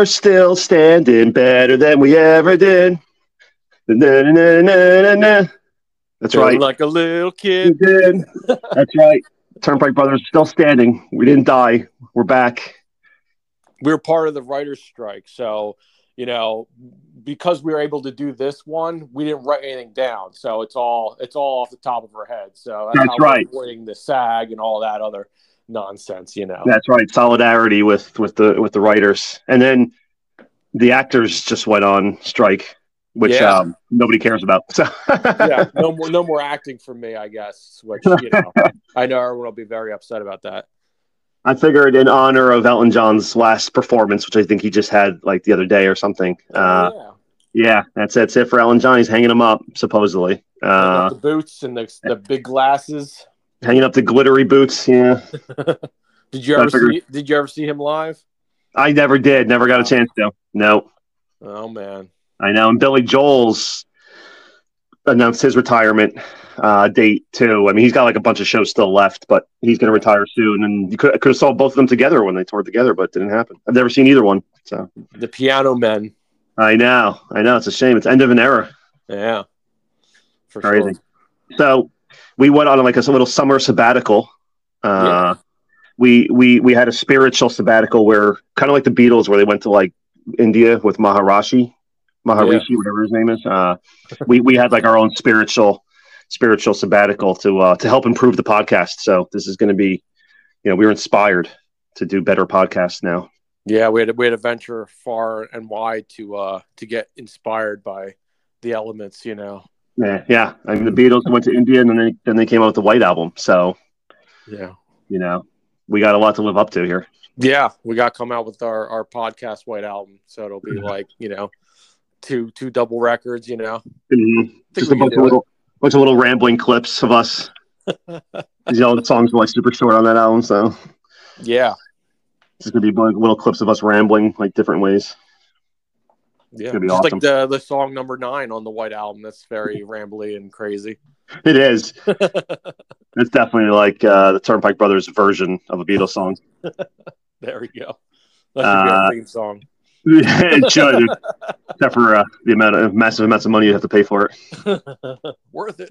We're still standing better than we ever did. Na, na, na. That's Feeling right. Like a little kid. That's right. Turnpike Brothers still standing. We didn't die. We're back. We're part of the writer's strike. So, you know, because we were able to do this one, we didn't write anything down. So it's all it's all off the top of our head. So That's we're right. avoiding the SAG and all that other nonsense, you know. That's right. Solidarity with with the with the writers, and then the actors just went on strike, which Yeah. um, nobody cares about. So yeah, no more no more acting for me, I guess. Which you know, I know everyone will be very upset about that. I figured in honor of Elton John's last performance, which I think he just had like the other day or something. Uh, yeah. yeah, that's that's it for Elton John. He's hanging him up supposedly. Uh, the boots and the, the big glasses. Hanging up the glittery boots. Yeah, Did you ever see? Did you ever see him live? I never did. Never got a chance to. No, Oh man, I know. And Billy Joel's announced his retirement uh, date too. I mean, he's got like a bunch of shows still left, but he's going to retire soon. And you could could have saw both of them together when they toured together, but it didn't happen. I've never seen either one. So the Piano Men. I know, I know. It's a shame. It's end of an era. Yeah, for Crazy. sure. So we went on like a little summer sabbatical. Uh, We we we had a spiritual sabbatical where kind of like the Beatles, where they went to like India with Maharashi, Maharishi, whatever his name is. Uh, we we had like our own spiritual spiritual sabbatical to uh, to help improve the podcast. So this is going to be, you know, we were inspired to do better podcasts now. Yeah, we had we had to venture far and wide to uh to get inspired by the elements. You know. Yeah, yeah. I mean, the Beatles went to India and then they, then they came out with the White Album. So Yeah. you know, we got a lot to live up to here. Yeah, we got to come out with our our podcast White Album, so it'll be Mhm. like you know, two two double records. You know. Mhm. think Just a bunch of little, bunch of little rambling clips of us. you know, the songs were like super short on that album, so Yeah. it's gonna be like little clips of us rambling like different ways. Yeah, just awesome. like the the song number nine on the White Album. That's very rambly and crazy. It is. it's definitely like uh, the Turnpike Brothers version of a Beatles song. There we go. That should be Uh, our theme song. it should, except for uh, the amount of massive amounts of money you have to pay for it. Worth it.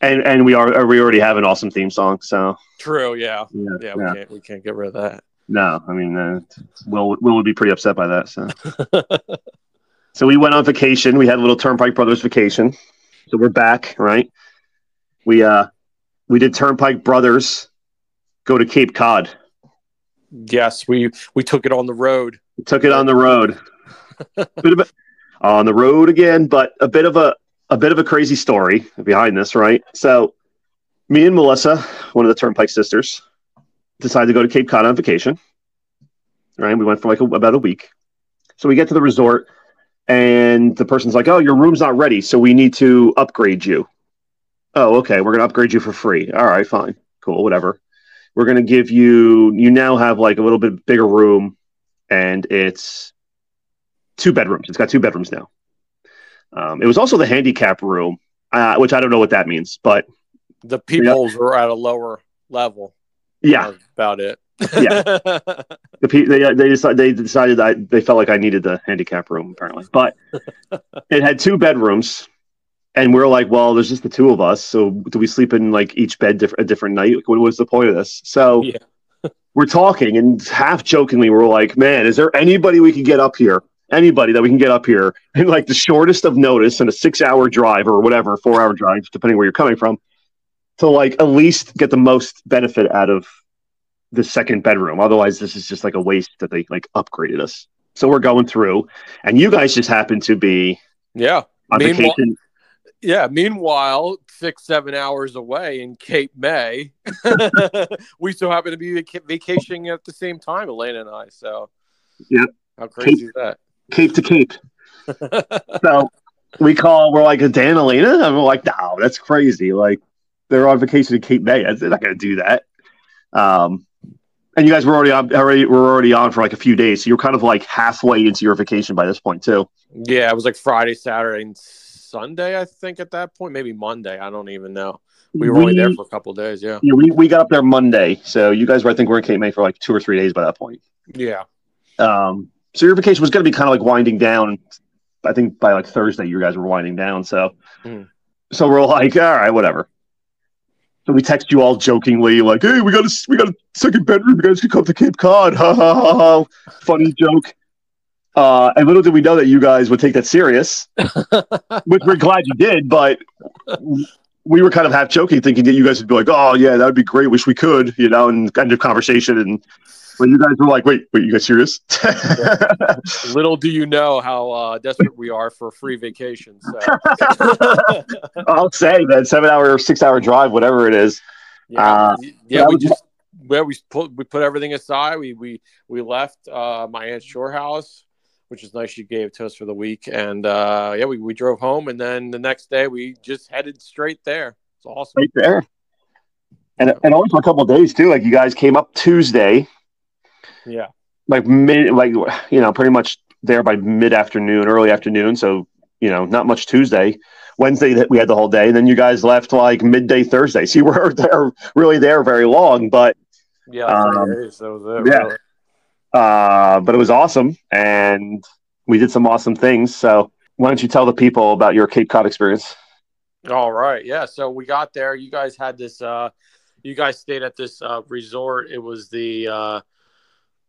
And and we are we already have an awesome theme song, so True. Yeah. yeah, Yeah. We can't we can't get rid of that. No, I mean, uh, Will Will would be pretty upset by that. So, so we went on vacation. We had a little Turnpike Brothers vacation. So we're back, right? We uh, we did Turnpike Brothers go to Cape Cod. yes, we we took it on the road. We took it on the road. bit of a, on the road again, but a bit of a a bit of a crazy story behind this, right? So, me and Melissa, one of the Turnpike sisters, decided to go to Cape Cod on vacation. Right, we went for like a, about a week. So we get to the resort, and the person's like, "Oh, your room's not ready, so we need to upgrade you." Oh, okay, we're gonna upgrade you for free. All right, fine, cool, whatever. We're gonna give you. You now have like a little bit bigger room, and it's two bedrooms. It's got two bedrooms now. Um, it was also the handicap room, uh, which I don't know what that means, but The peoples were at a lower level. yeah, about it. Yeah. the they they decided they decided that they felt like I needed the handicap room apparently, but it had two bedrooms, and we are like, well, there's just the two of us, so do we sleep in like each bed diff- a different night? Like, what was the point of this? So Yeah. we're talking, and half jokingly, we're like, man, is there anybody we can get up here? Anybody that we can get up here in like the shortest of notice in a six hour drive or whatever, four hour drive, depending where you're coming from, to like at least get the most benefit out of the second bedroom. Otherwise, this is just like a waste that they like upgraded us. So we're going through, and you guys just happen to be yeah. on Meanwhile- vacation. Yeah. Meanwhile, six, seven hours away in Cape May, we so happen to be vac- vacationing at the same time, Elena and I. So, yeah, How crazy is that? Cape to Cape. So we call, we're like, Dan Elena? And we're like, no, that's crazy. Like, they're on vacation in Cape May. They're not going to do that. Um, and you guys were already on, already were already on for like a few days, so you're kind of like halfway into your vacation by this point too. yeah, it was like Friday, Saturday, and Sunday, I think, at that point. Maybe Monday. I don't even know. We were only there for a couple of days. Yeah. yeah, we, we got up there Monday, so you guys were I think we're in Cape May for like two or three days by that point. Yeah. Um, so your vacation was going to be kind of like winding down. I think by like Thursday, you guys were winding down. So, Mhm. so we're like, all right, whatever. So we text you all jokingly, like, "Hey, we got a we got a second bedroom. You guys can come to Cape Cod." Ha ha ha ha! Funny joke. Uh, and little did we know that you guys would take that serious, which we're glad you did. But we were kind of half joking, thinking that you guys would be like, "Oh yeah, that would be great. Wish we could," you know, and end of conversation. And when you guys were like, "Wait, wait, you guys serious?" Little do you know how uh, desperate we are for free vacations. So. I'll say that seven hour, six hour drive, whatever it is. yeah, Uh, yeah, we just well, we put we put everything aside. We we we left uh, my aunt's shore house, which is nice. She gave to us for the week, and uh, yeah, we, we drove home, and then the next day we just headed straight there. It's awesome. right there. And and only for a couple days too. Like you guys came up Tuesday, Yeah, like mid, like you know, pretty much there by mid afternoon, early afternoon. So you know, not much Tuesday. Wednesday that we had the whole day. And then you guys left like midday Thursday. So you weren't there really there very long, but yeah, Um, days, that was it. yeah. really. uh, but it was awesome, and we did some awesome things. So why don't you tell the people about your Cape Cod experience? All right. Yeah. So we got there. You guys had this, uh, you guys stayed at this uh, resort. It was the,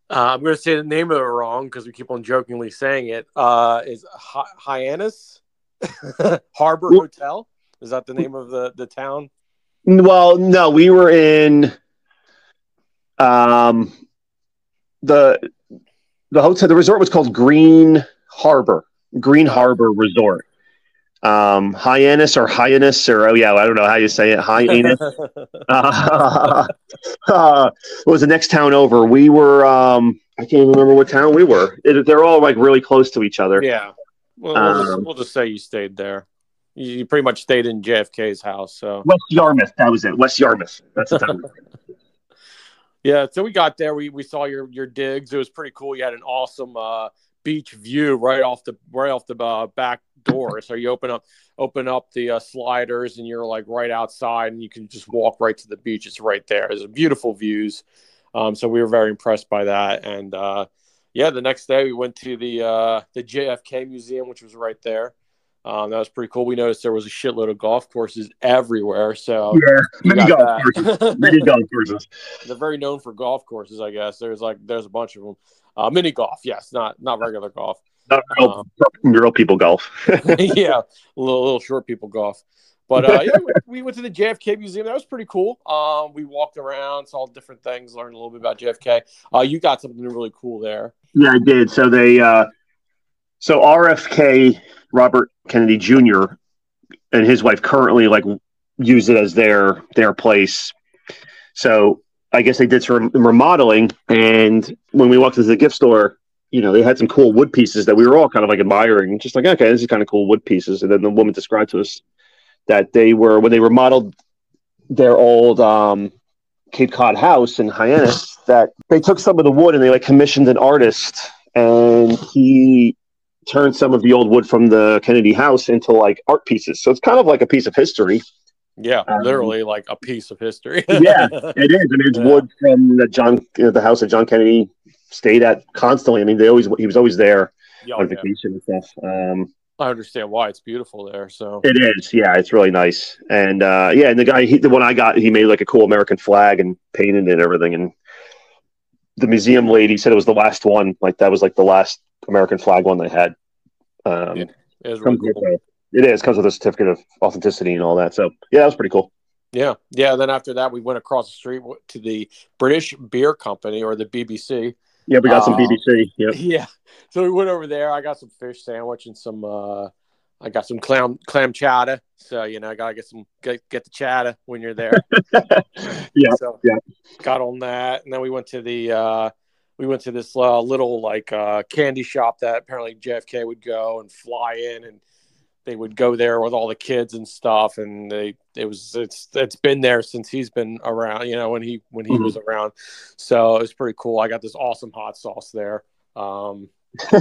uh, I'm going to say the name of it wrong because we keep on jokingly saying it. Uh, is Hy- Hyannis Harbor Hotel? Is that the name of the, the town? Well, no, we were in um the the hotel the resort was called Green Harbor. Green Harbor Resort. Um Hyannis or Hyannis or oh yeah, I don't know how you say it. Hyannis. uh, uh, was the next town over. We were um I can't even remember what town we were. It, they're all like really close to each other. yeah. Well, we'll, just, Um, we'll just say you stayed there. You, you pretty much stayed in JFK's house. So West Yarmouth, that was it. West Yarmouth. That's the town. Yeah, so we got there. We we saw your your digs. It was pretty cool. You had an awesome uh, beach view right off the right off the uh, back door. So you open up open up the uh, sliders, and you're like right outside, and you can just walk right to the beach. It's right there. It's beautiful views. Um, so we were very impressed by that. And uh, yeah, the next day we went to the uh, the JFK Museum, which was right there. Um, that was pretty cool. We noticed there was a shitload of golf courses everywhere. So yeah, many golf courses. golf courses. they're very known for golf courses, I guess. There's like there's a bunch of them. Uh, mini golf, yes, not not regular golf. Not real, Um, real people golf. yeah, little little short people golf. But uh, yeah, we, we went to the JFK Museum. That was pretty cool. Um, we walked around, saw different things, learned a little bit about JFK. Uh, you got something really cool there. yeah, I did. So they, uh, so RFK Robert Kennedy Jr. and his wife currently like use it as their their place. So I guess they did some remodeling, and when we walked into the gift store, you know, they had some cool wood pieces that we were all kind of like admiring, just like okay, this is kind of cool wood pieces. And then the woman described to us that they were when they remodeled their old um, Cape Cod house in Hyannis, that they took some of the wood and they like commissioned an artist, and he turned some of the old wood from the Kennedy house into like art pieces. So it's kind of like a piece of history. Yeah, Um, literally like a piece of history. Yeah. It is, and it's Yeah. wood from the John, you know, the house that John Kennedy stayed at constantly. I mean, they always he was always there Yeah, on yeah. vacation and stuff. Um, I understand why it's beautiful there. So it is, yeah, it's really nice. And uh, yeah, and the guy, he, the one I got, he made like a cool American flag and painted it and everything. And the museum lady said it was the last one. Like that was like the last American flag one they had. Um, Yeah. it was really cool. It is comes with a certificate of authenticity and all that. So yeah, that was pretty cool. Yeah, yeah. Then after that, we went across the street to the British Beer Company or the BBC. Yeah, we got some Uh, BBC. Yep. Yeah. So we went over there. I got some fish sandwich and some. uh I got some clam clam chowder. So you know, I gotta get some get, get the chowder when you're there. Yeah, So yeah. got on that, and then we went to the. uh we went to this uh, little like uh, candy shop that apparently JFK would go and fly in, and they would go there with all the kids and stuff. And they it was it's it's been there since he's been around. You know when he when he Mhm. was around, so it was pretty cool. I got this awesome hot sauce there. Um,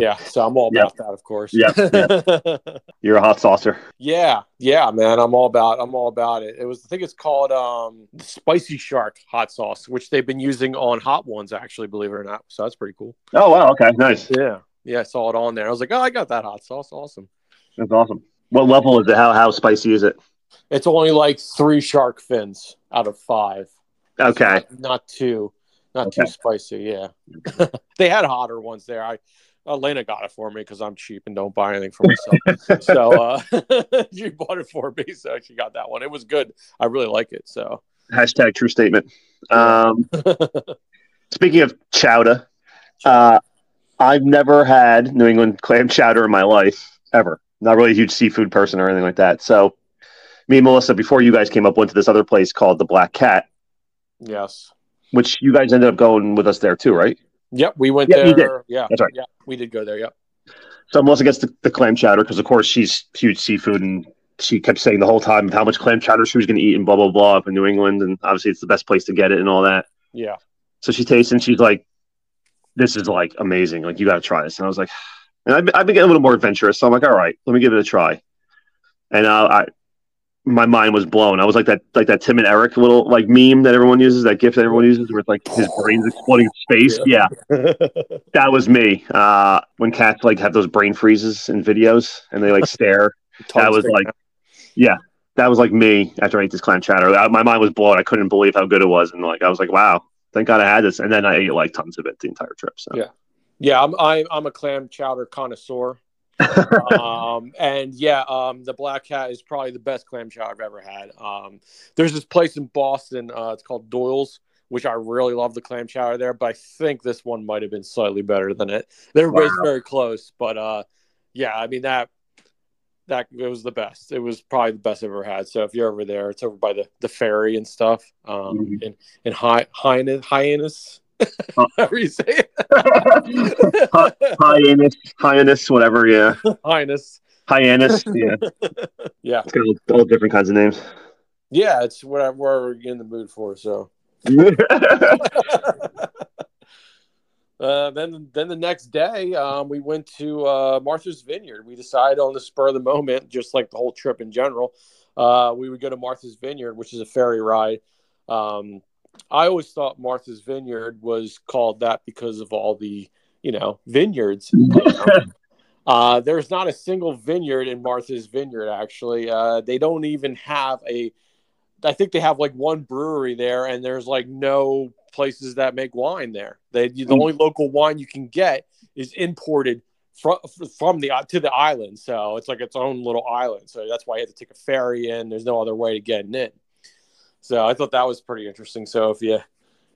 yeah, so I'm all about that, of course. Yeah, You're a hot saucer. yeah, yeah, man. I'm all about. I'm all about it. It was. I think it's called um, spicy shark hot sauce, which they've been using on hot ones, actually. Believe it or not. So that's pretty cool. Oh wow, okay, nice. Yeah, yeah. I saw it on there. I was like, oh, I got that hot sauce. Awesome. That's awesome. What level is it? How how spicy is it? It's only like three shark fins out of five. Okay. Not, not two. Not Okay. too spicy. Yeah. they had hotter ones there. I Elena got it for me because I'm cheap and don't buy anything for myself. so uh, she bought it for me, so she got that one. It was good. I really like it. So Hashtag true statement. Um, speaking of chowder, uh, I've never had New England clam chowder in my life ever. Not really a huge seafood person or anything like that. So, me and Melissa, before you guys came up, went to this other place called the Black Cat, yes. which you guys ended up going with us there too, right? Yep, we went Yeah, you there. Yeah, That's right. Yeah, we did go there. Yep. So Melissa gets the, the clam chowder because, of course, she's huge seafood, and she kept saying the whole time how much clam chowder she was going to eat and blah blah blah up in New England, and obviously it's the best place to get it and all that. Yeah. So she tastes and she's like, "This is like amazing! Like you got to try this." And I was like, and I've been, I've been getting a little more adventurous, so I'm like, "All right, let me give it a try." And uh, I, my mind was blown. I was like that, like that Tim and Eric little like meme that everyone uses, that gif that everyone uses, where it's like his brain's exploding in space. Yeah, that was me. Uh, when cats like have those brain freezes in videos and they like stare. that was like, yeah, that was like me after I ate this clam chowder. My mind was blown. I couldn't believe how good it was, and like I was like, wow, thank God I had this. And then I ate like tons of it the entire trip. So Yeah. Yeah, I'm I'm, I'm a clam chowder connoisseur. um, and yeah, um, the Black Cat is probably the best clam chowder I've ever had. Um, there's this place in Boston, uh, it's called Doyle's, which I really love the clam chowder there, but I think this one might have been slightly better than it. They're Wow. very close, but uh, yeah, I mean that that it was the best. It was probably the best I've ever had. So if you're over there, it's over by the, the ferry and stuff. Um, Mhm. in in Hyannis, Hyannis, Uh. however you say it. hyannis, hyannis, whatever. Yeah, Highness. hyannis. Yeah, Yeah. it's got all, all different kinds of names. Yeah, it's whatever we're in the mood for. So uh, then then the next day, um, we went to uh, Martha's Vineyard. We decided on the spur of the moment, just like the whole trip in general, uh, we would go to Martha's Vineyard, which is a ferry ride. Um, I always thought Martha's Vineyard was called that because of all the you know vineyards. Uh, there's not a single vineyard in Martha's Vineyard, actually. Uh, they don't even have a, I think they have like one brewery there, and there's like no places that make wine there. They, the Mm. only local wine you can get is imported from, from the to the island. So it's like its own little island. So that's why you have to take a ferry in. There's no other way to get in. So I thought that was pretty interesting. So if you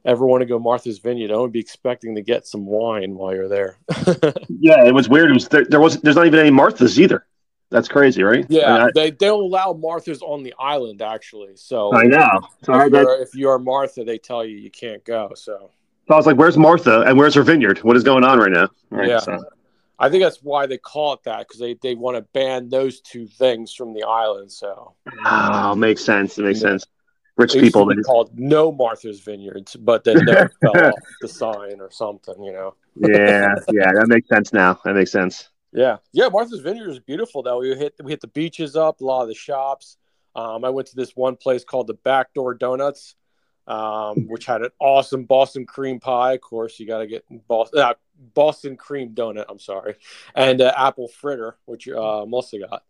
ever want to go Martha's Vineyard, I would be expecting to get some wine while you're there. yeah, it was weird. It was there, there was there's not even any Marthas either. That's crazy, right? Yeah, I, they, they don't allow Marthas on the island actually. So I know. So if, that, you're, if you are Martha, they tell you you can't go. So so I was like, "Where's Martha and where's her vineyard? What is going on right now?" Right, Yeah. so- I think that's why they call it that because they, they want to ban those two things from the island. So Oh, makes sense. It makes Yeah. sense. Rich people. be called no Martha's Vineyards, but then no fell off the sign or something. You know. yeah, yeah, that makes sense now. That makes sense. Yeah, yeah. Martha's Vineyard is beautiful though. We hit we hit the beaches up, a lot of the shops. Um, I went to this one place called the Backdoor Donuts, um, which had an awesome Boston cream pie. Of course, you got to get Boston uh, Boston cream donut. I'm sorry, and uh, apple fritter, which uh, Melissa got.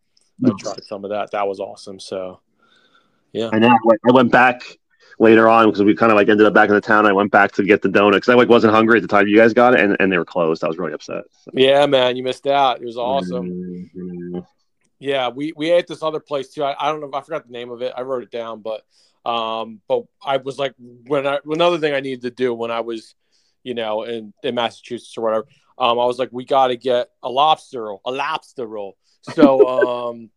I tried some of that. That was awesome. So, yeah, I know. I went, I went back later on because we kind of like ended up back in the town. I went back to get the donut because I like wasn't hungry at the time you guys got it, and, and they were closed. I was really upset. So. yeah, man, you missed out. It was awesome. Mhm. Yeah, we we ate this other place too. I, I don't know. I forgot the name of it. I wrote it down, but um, but I was like when I another thing I needed to do when I was, you know, in in Massachusetts or whatever. Um, I was like, we got to get a lobster roll, a lobster roll. So um,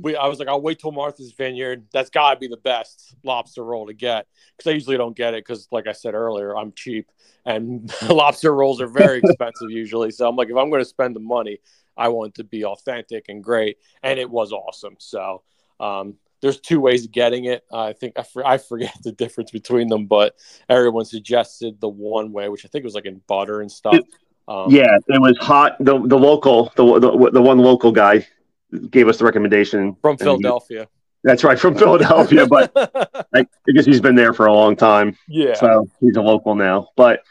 we I was like, I'll wait till Martha's Vineyard. That's got to be the best lobster roll to get because I usually don't get it because, like I said earlier, I'm cheap and lobster rolls are very expensive usually. So I'm like, if I'm going to spend the money, I want it to be authentic and great, and it was awesome. So um, there's two ways of getting it. I think I, for, I forget the difference between them, but everyone suggested the one way, which I think was like in butter and stuff. Um, yeah, it was hot. The the local the the, the one local guy gave us the recommendation from and he- Philadelphia. that's right from Philadelphia, but I, guess he's been there for a long time, yeah, so he's a local now. But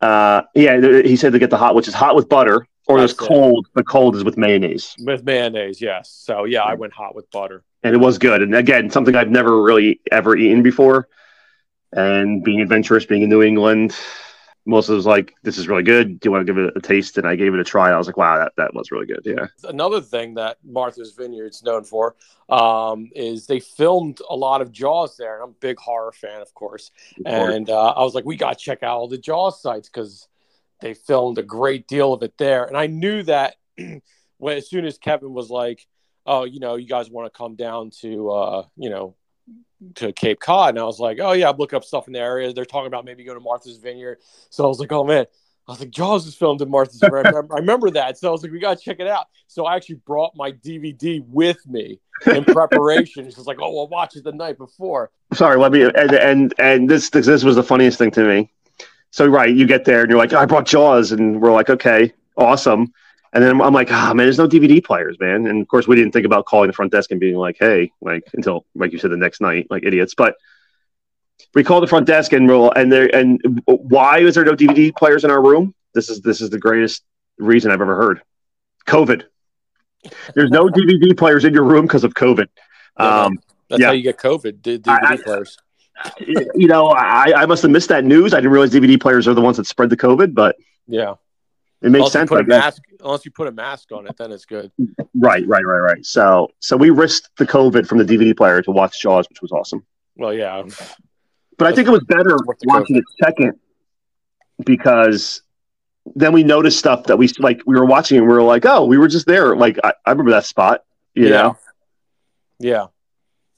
uh, yeah, he said to get the hot, which is hot with butter, or there's That's it. cold. The cold is with mayonnaise, with mayonnaise. Yes. So yeah, I went hot with butter. and it was good. And again, something I've never really ever eaten before. And being adventurous, being in New England, Melissa was like, "This is really good. Do you want to give it a taste?" And I gave it a try. I was like, "Wow, that, that was really good." Yeah. Another thing that Martha's Vineyard's known for um, is they filmed a lot of Jaws there, and I'm a big horror fan, of course. And uh, I was like, we got to check out all the Jaws sites because they filmed a great deal of it there. And I knew that when as soon as Kevin was like, "Oh, you know, you guys want to come down to, uh, you know." To Cape Cod, and I was like, "Oh yeah, I'm looking up stuff in the area." They're talking about maybe going to Martha's Vineyard, so I was like, "Oh man, I was like, Jaws is filmed in Martha's Vineyard. I remember, I remember that. So I was like, we got to check it out. So I actually brought my DVD with me in preparation. Just like, oh, we'll watch it the night before. Sorry, let me. And and, and this, this this was the funniest thing to me. So right, you get there and you're like, I brought Jaws, and we're like, okay, awesome. And then I'm like, ah, man, there's no DVD players, man. And of course, we didn't think about calling the front desk and being like, hey, like until like you said the next night, like idiots. But we called the front desk and we're and there and why is there no DVD players in our room? This is this is the greatest reason I've ever heard. COVID. There's no DVD players in your room because of COVID. Um, That's Yeah. how you get COVID, DVD I- players. you know, I, I must have missed that news. I didn't realize DVD players are the ones that spread the COVID, but Yeah. it makes you, sense. put a mask, unless you put a mask on it, then it's good. Right, right, right, right. So, so we risked the COVID from the DVD player to watch Jaws, which was awesome. Well, yeah. But I think it was better watching it second because then we noticed stuff that we like. We were watching and we were like, "Oh, we were just there." Like I, I remember that spot. You yeah. know, Yeah.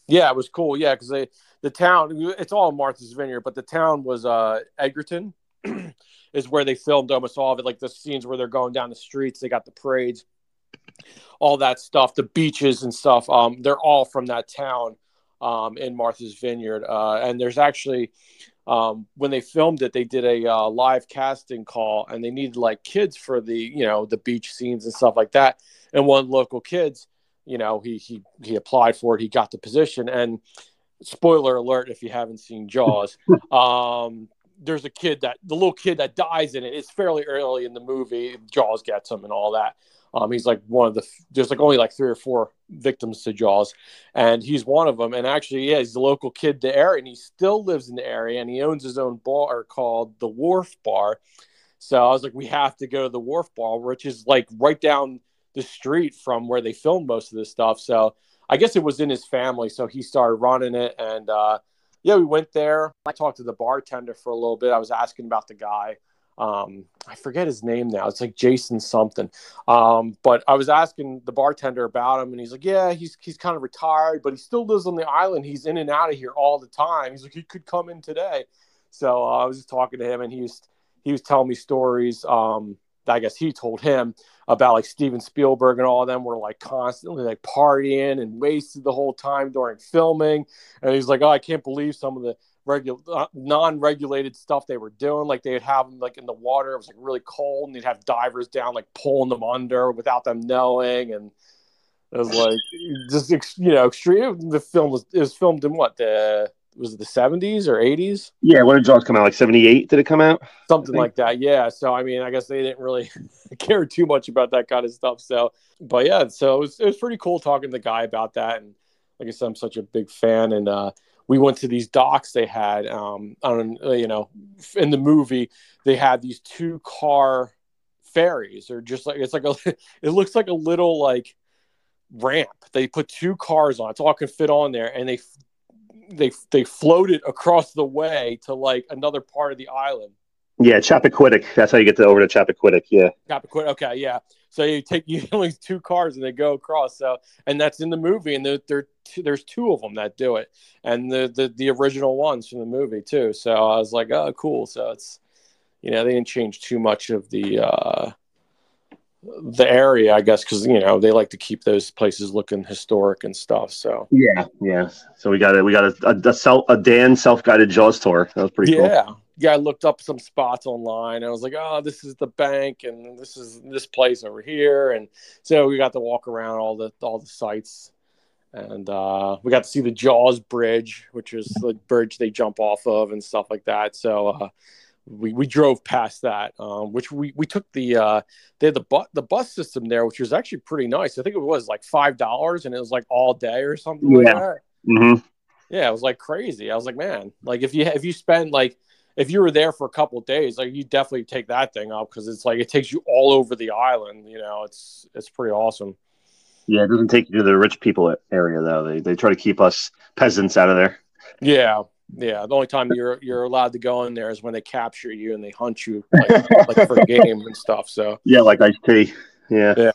Yeah, it was cool. Yeah, because they the town it's all Martha's Vineyard, but the town was uh Edgartown is where they filmed almost all of it. Like the scenes where they're going down the streets, they got the parades, all that stuff, the beaches and stuff. Um, they're all from that town um in Martha's Vineyard. Uh, and there's actually um, when they filmed it, they did a uh, live casting call, and they needed like kids for the you know the beach scenes and stuff like that. And one local kids, you know, he he he applied for it, he got the position. And spoiler alert, if you haven't seen Jaws, um, there's a kid that the little kid that dies in it. It's fairly early in the movie. Jaws gets him and all that. Um, he's like one of the there's like only like three or four victims to Jaws, and he's one of them. And actually, yeah, he's the local kid there, and he still lives in the area, and he owns his own bar called the Wharf Bar. So I was like, we have to go to the Wharf Bar, which is like right down the street from where they filmed most of this stuff. So I guess it was in his family, so he started running it, and uh, yeah, we went there. I talked to the bartender for a little bit. I was asking about the guy. Um, I forget his name now. It's like Jason something. Um, but I was asking the bartender about him, and he's like, "Yeah, he's he's kind of retired, but he still lives on the island. He's in and out of here all the time. He's like, he could come in today." So uh, I was just talking to him, and he was he was telling me stories. Um, I guess he told him about like Steven Spielberg and all of them were like constantly like partying and wasted the whole time during filming. And he's like, "Oh, I can't believe some of the." Regular, uh, non-regulated stuff they were doing. Like they'd have them like in the water. It was like really cold, and they'd have divers down, like pulling them under without them knowing. And it was like just you know extreme. The film was it was filmed in what the was it the seventies or eighties, yeah. When did Jaws come out? Like '78? Did it come out? something like that. Yeah. So I mean, I guess they didn't really care too much about that kind of stuff. So, but yeah, so it was, it was pretty cool talking to the guy about that. And like I said, I'm such a big fan. And uh, we went to these docks they had. Um, on you know, in the movie they had these two car ferries, or just like it's like a it looks like a little like ramp. They put two cars on. It's all can fit on there, and they they they floated across the way to like another part of the island. Yeah, Chappaquiddick. That's how you get to, over to Chappaquiddick. Yeah. Chappaquiddick. Okay, yeah. So you take you only two cars and they go across. So and that's in the movie, and there, there there's two of them that do it, and the, the the original ones from the movie too. So I was like, oh, cool. So it's you know they didn't change too much of the uh, the area, I guess, because you know they like to keep those places looking historic and stuff. So Yeah, yeah. So we got a we got a a, a, self, a Dan self guided Jaws tour. That was pretty cool. yeah, yeah, I looked up some spots online. I was like, oh, this is the bank, and this is this place over here, and so we got to walk around all the all the sites, and uh, we got to see the Jaws Bridge, which is the bridge they jump off of and stuff like that. So uh, we, we drove past that, um, which we, we took the uh, they had the bus the bus system there, which was actually pretty nice. I think it was like five dollars, and it was like all day or something Yeah. like that. Mm-hmm. Yeah, it was like crazy. I was like, man, like if you if you spend like if you were there for a couple of days, like you definitely take that thing up because it's like it takes you all over the island. You know, it's it's pretty awesome. Yeah, it doesn't take you to the rich people area though. They they try to keep us peasants out of there. Yeah, yeah. The only time you're you're allowed to go in there is when they capture you and they hunt you like, like for a game and stuff. So Yeah, like iced tea. Yeah. yeah.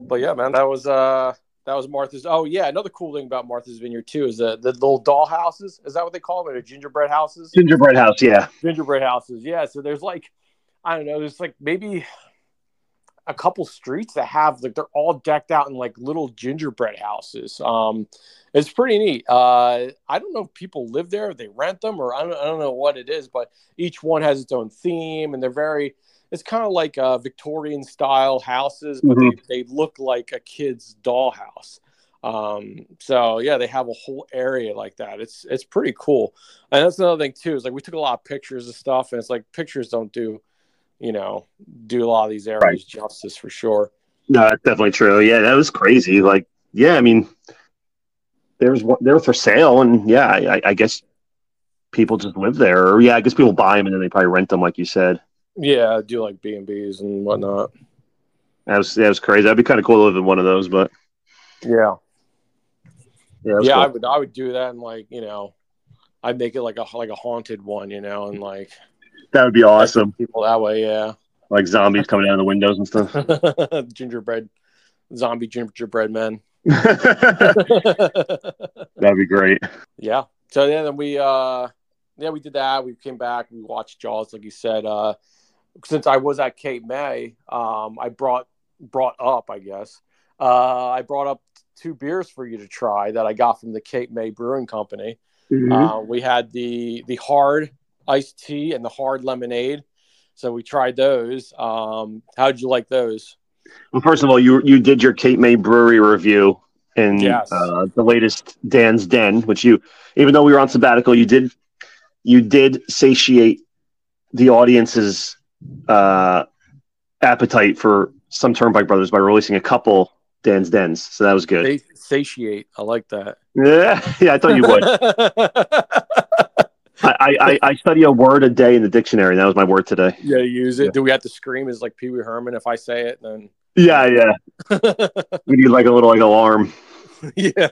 but yeah, man, that was uh that was Martha's. Oh yeah, another cool thing about Martha's Vineyard too is the the little doll houses. Is that what they call them? Or gingerbread houses? Gingerbread house. Yeah. gingerbread houses. Yeah, so there's like I don't know, there's like maybe a couple streets that have like they're all decked out in like little gingerbread houses. Um it's pretty neat. Uh I don't know if people live there, they rent them or I don't, I don't know what it is, but each one has its own theme and they're very it's kind of like uh, Victorian style houses, but they, they look like a kid's dollhouse. Um, so yeah, they have a whole area like that. It's it's pretty cool. And that's another thing too, is like we took a lot of pictures of stuff, and it's like pictures don't do, you know, do a lot of these areas Right. justice for sure. No, that's definitely true. Yeah, that was crazy. Like, yeah, I mean, there's one they were for sale, and yeah, I, I guess people just live there, or yeah, I guess people buy them and then they probably rent them, like you said. Yeah, do like B and B's and whatnot. That was that was crazy. That'd be kind of cool to live in one of those, but Yeah, yeah, yeah, cool. I would I would do that and like you know, I'd make it like a like a haunted one, you know, and like that would be awesome. people that way. Yeah. Like zombies coming out of the windows and stuff. gingerbread zombie gingerbread men That'd be great. yeah so yeah, then we uh yeah we did that we came back we watched jaws like you said uh since i was at cape may um i brought brought up i guess uh i brought up two beers for you to try that i got from the cape may brewing company Mhm. uh, we had the the hard iced tea and the hard lemonade so we tried those um how'd you like those Well, first of all, you you did your Cape May Brewery review in Yes. uh, the latest Dan's Den, which you, even though we were on sabbatical, you did you did satiate the audience's uh, appetite for some Turnpike Brothers by releasing a couple Dan's Dens. So that was good. They satiate. I like that. Yeah, yeah, I thought you would. I, I, I- study a word a day in the dictionary. and That was my word today. yeah, use it. Do we have to scream as like Pee Wee Herman if I say it? Then Yeah, yeah. We need like a little like alarm. yeah,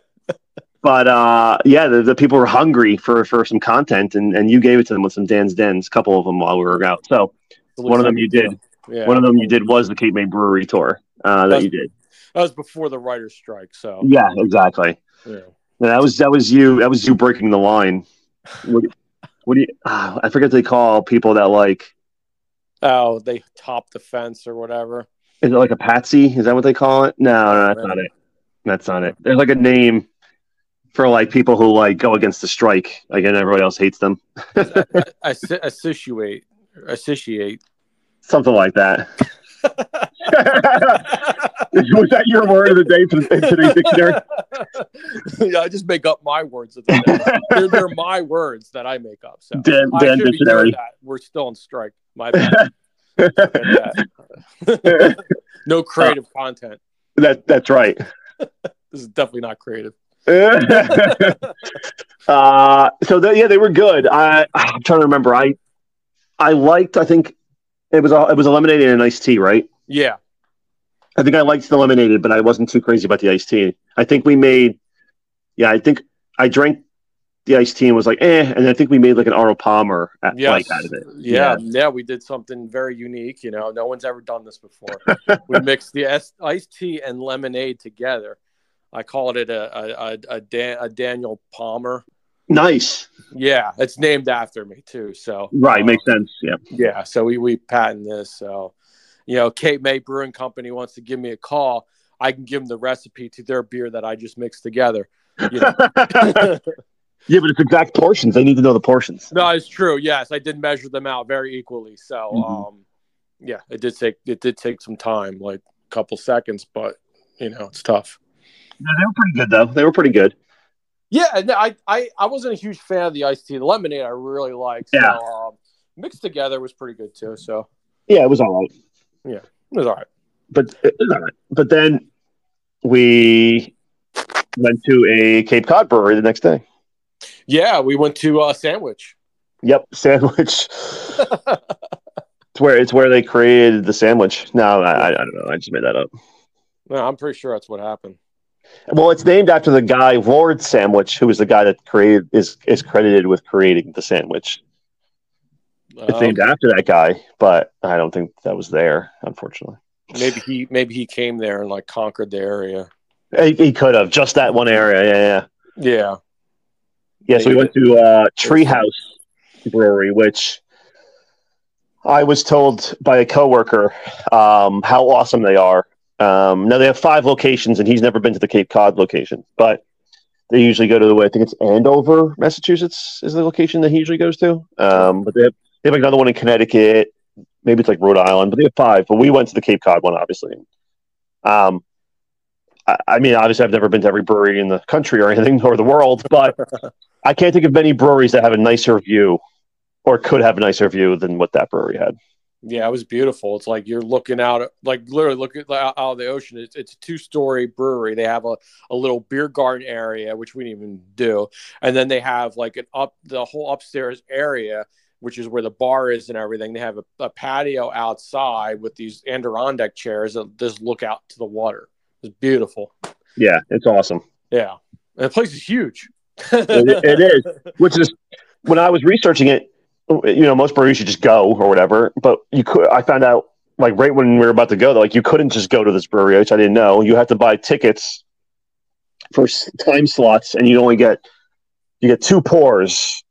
but uh, yeah, the, the people were hungry for for some content, and, and you gave it to them with some Dan's Dens, a couple of them while we were out. So one of them you did. Yeah, One of them you did was the Cape May Brewery tour uh, that you did. that was before the writer's strike. So Yeah, exactly. yeah. Yeah, that was that was you. That was you breaking the line. What, do you? ah, I forget they call people that like. Oh, they top the fence or whatever. Is it like a patsy? Is that what they call it? No, no, that's not it. That's not it. There's like a name for like people who like go against the strike. Like and everybody else hates them. Associate, associate. Something like that. Was that your word of the day for the today's dictionary? yeah, I just make up my words. of the day. they're, they're my words that I make up. So Dan, Dan should be doing dictionary. We're still on strike. My bad. No creative content. that that's right. This is definitely not creative. uh, so they, yeah, they were good. I I'm trying to remember. I I liked. I think it was a, it was a lemonade and an iced tea, right? Yeah, I think I liked the lemonade, but I wasn't too crazy about the iced tea. I think we made. Yeah, I think I drank the iced tea and was like, eh, and I think we made like an Arnold Palmer at, yes. like out of it. Yeah, yeah, we did something very unique. You know, no one's ever done this before. we mixed the es- iced tea and lemonade together. I called it a a, a, a, Dan, a Daniel Palmer. Nice. Yeah, it's named after me too. So Right, um, makes sense. Yeah. Yeah, so we we patent this. So, you know, Cape May Brewing Company wants to give me a call. I can give them the recipe to their beer that I just mixed together. You know? Yeah, but it's exact portions. They need to know the portions. No, it's true. Yes, I did measure them out very equally. So, Mhm. um, yeah, it did take it did take some time, like a couple seconds, but you know, it's tough. Yeah, they were pretty good though. They were pretty good. Yeah, no, I, I I wasn't a huge fan of the iced tea. The lemonade I really liked. So, Yeah. um, mixed together was pretty good too. So Yeah, it was all right. It was all right. But it was all right. But then we went to a Cape Cod brewery the next day. Yeah, we went to uh, Sandwich. Yep, sandwich. It's where it's where they created the sandwich. No, I, I, don't know. I just made that up. no, I'm pretty sure that's what happened. Well, it's named after the guy Lord Sandwich, who was the guy that created is is credited with creating the sandwich. It's Um, named after that guy, but I don't think that was there, unfortunately. maybe he maybe he came there and like conquered the area. He, he could have just that one area. Yeah, yeah, Yeah. yeah. So we went to uh, Treehouse Brewery, which I was told by a coworker um, how awesome they are. Um, now they have five locations, and he's never been to the Cape Cod location, but they usually go to the way I think it's Andover, Massachusetts, is the location that he usually goes to. Um, but they have they have another one in Connecticut. Maybe it's like Rhode Island, but they have five. But we went to the Cape Cod one, obviously. Um, I, I mean, obviously, I've never been to every brewery in the country or anything or the world, but I can't think of many breweries that have a nicer view or could have a nicer view than what that brewery had. Yeah, it was beautiful. It's like you're looking out, like literally looking out of the ocean. It's, it's a two story brewery. They have a, a little beer garden area, which we didn't even do. And then they have like an up, the whole upstairs area, which is where the bar is and everything. They have a, a patio outside with these Adirondack chairs that just look out to the water. It's beautiful. Yeah, it's awesome. Yeah. And the place is huge. It, it is, which is when I was researching it. You know, most breweries you just go or whatever, but you could. I found out like right when we were about to go, like you couldn't just go to this brewery, which I didn't know. You had to buy tickets for time slots, and you only get you get two pours,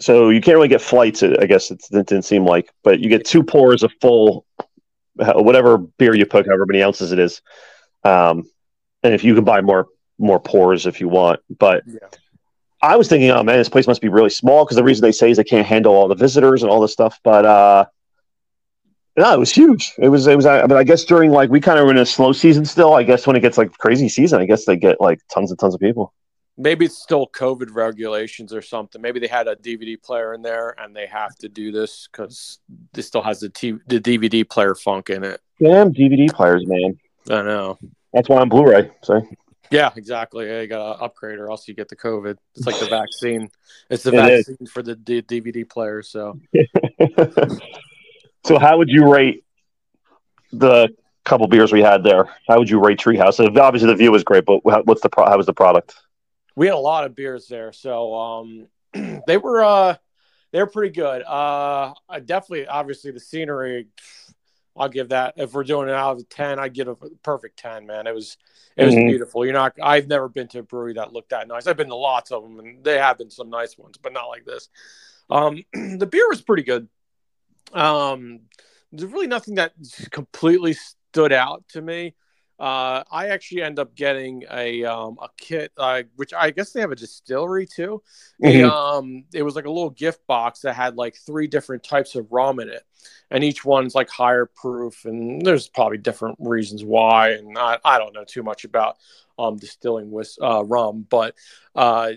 so you can't really get flights. I guess it, didn't seem like, but you get two pours of full uh, whatever beer you put, however many ounces it is. Um, and if you can buy more more pours if you want, but Yeah. I was thinking, oh man, this place must be really small because the reason they say is they can't handle all the visitors and all this stuff. But uh, no, it was huge. It was, it was. I mean, I guess during like we kind of were in a slow season still. I guess when it gets like crazy season, I guess they get like tons and tons of people. Maybe it's still COVID regulations or something. Maybe they had a DVD player in there and they have to do this because this still has the, T- the DVD player funk in it. Damn DVD players, man. I know. That's why I'm Blu-ray. So Yeah, exactly. Yeah, you got to upgrade or else you get the COVID. It's like the vaccine. It's the It is. vaccine for the D- DVD player. So so how would you rate the couple beers we had there? How would you rate Treehouse? Obviously, the view was great, but what's the pro- how was the product? We had a lot of beers there. So um, they were uh, they were pretty good. Uh, I definitely, obviously, the scenery. I'll give that. If we're doing it out of ten, I'd give a perfect ten. Man, it was it was Mhm. beautiful. You're not. I've never been to a brewery that looked that nice. I've been to lots of them, and they have been some nice ones, but not like this. Um, the beer was pretty good. Um, there's really nothing that completely stood out to me. Uh, I actually end up getting a um, a kit, uh, which I guess they have a distillery too. A, Mhm. um, it was like a little gift box that had like three different types of rum in it, and each one's like higher proof, and there's probably different reasons why. And I, I don't know too much about um, distilling with uh, rum, but uh,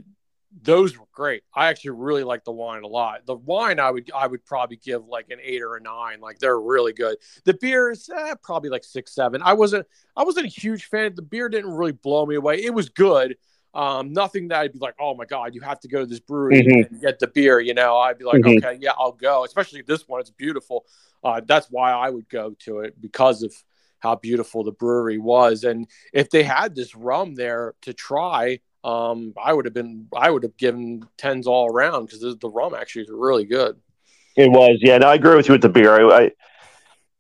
those were great. I actually really like the wine a lot. The wine I would I would probably give like an eight or a nine. Like they're really good. The beers eh, probably like six seven. I wasn't I wasn't a huge fan. The beer didn't really blow me away. It was good. Um, nothing that I'd be like, oh my god, you have to go to this brewery Mhm. and get the beer. You know, I'd be like, Mhm. okay, yeah, I'll go. Especially this one, it's beautiful. Uh, that's why I would go to it because of how beautiful the brewery was. And if they had this rum there to try, um, I would have been, I would have given tens all around because the, the rum actually is really good. It was, yeah. No, I agree with you with the beer. I, I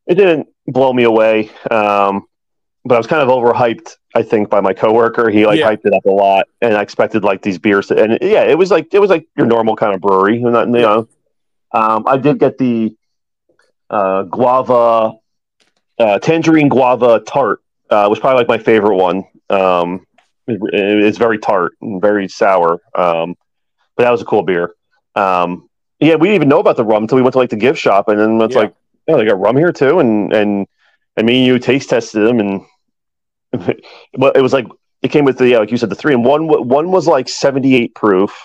it didn't blow me away, um, but I was kind of overhyped. I think by my coworker, he like Yeah. hyped it up a lot, and I expected like these beers. To, and yeah, it was like it was like your normal kind of brewery. You know, um, I did get the uh, guava, uh, tangerine guava tart. Uh, was probably like my favorite one. Um, it's very tart and very sour. Um, but that was a cool beer. Um, yeah, we didn't even know about the rum until we went to like the gift shop, and then it's Yeah. like, oh, they got rum here too, and and and me and you taste tested them, and well, it was like it came with the yeah, like you said, the three, and one one was like seventy eight proof,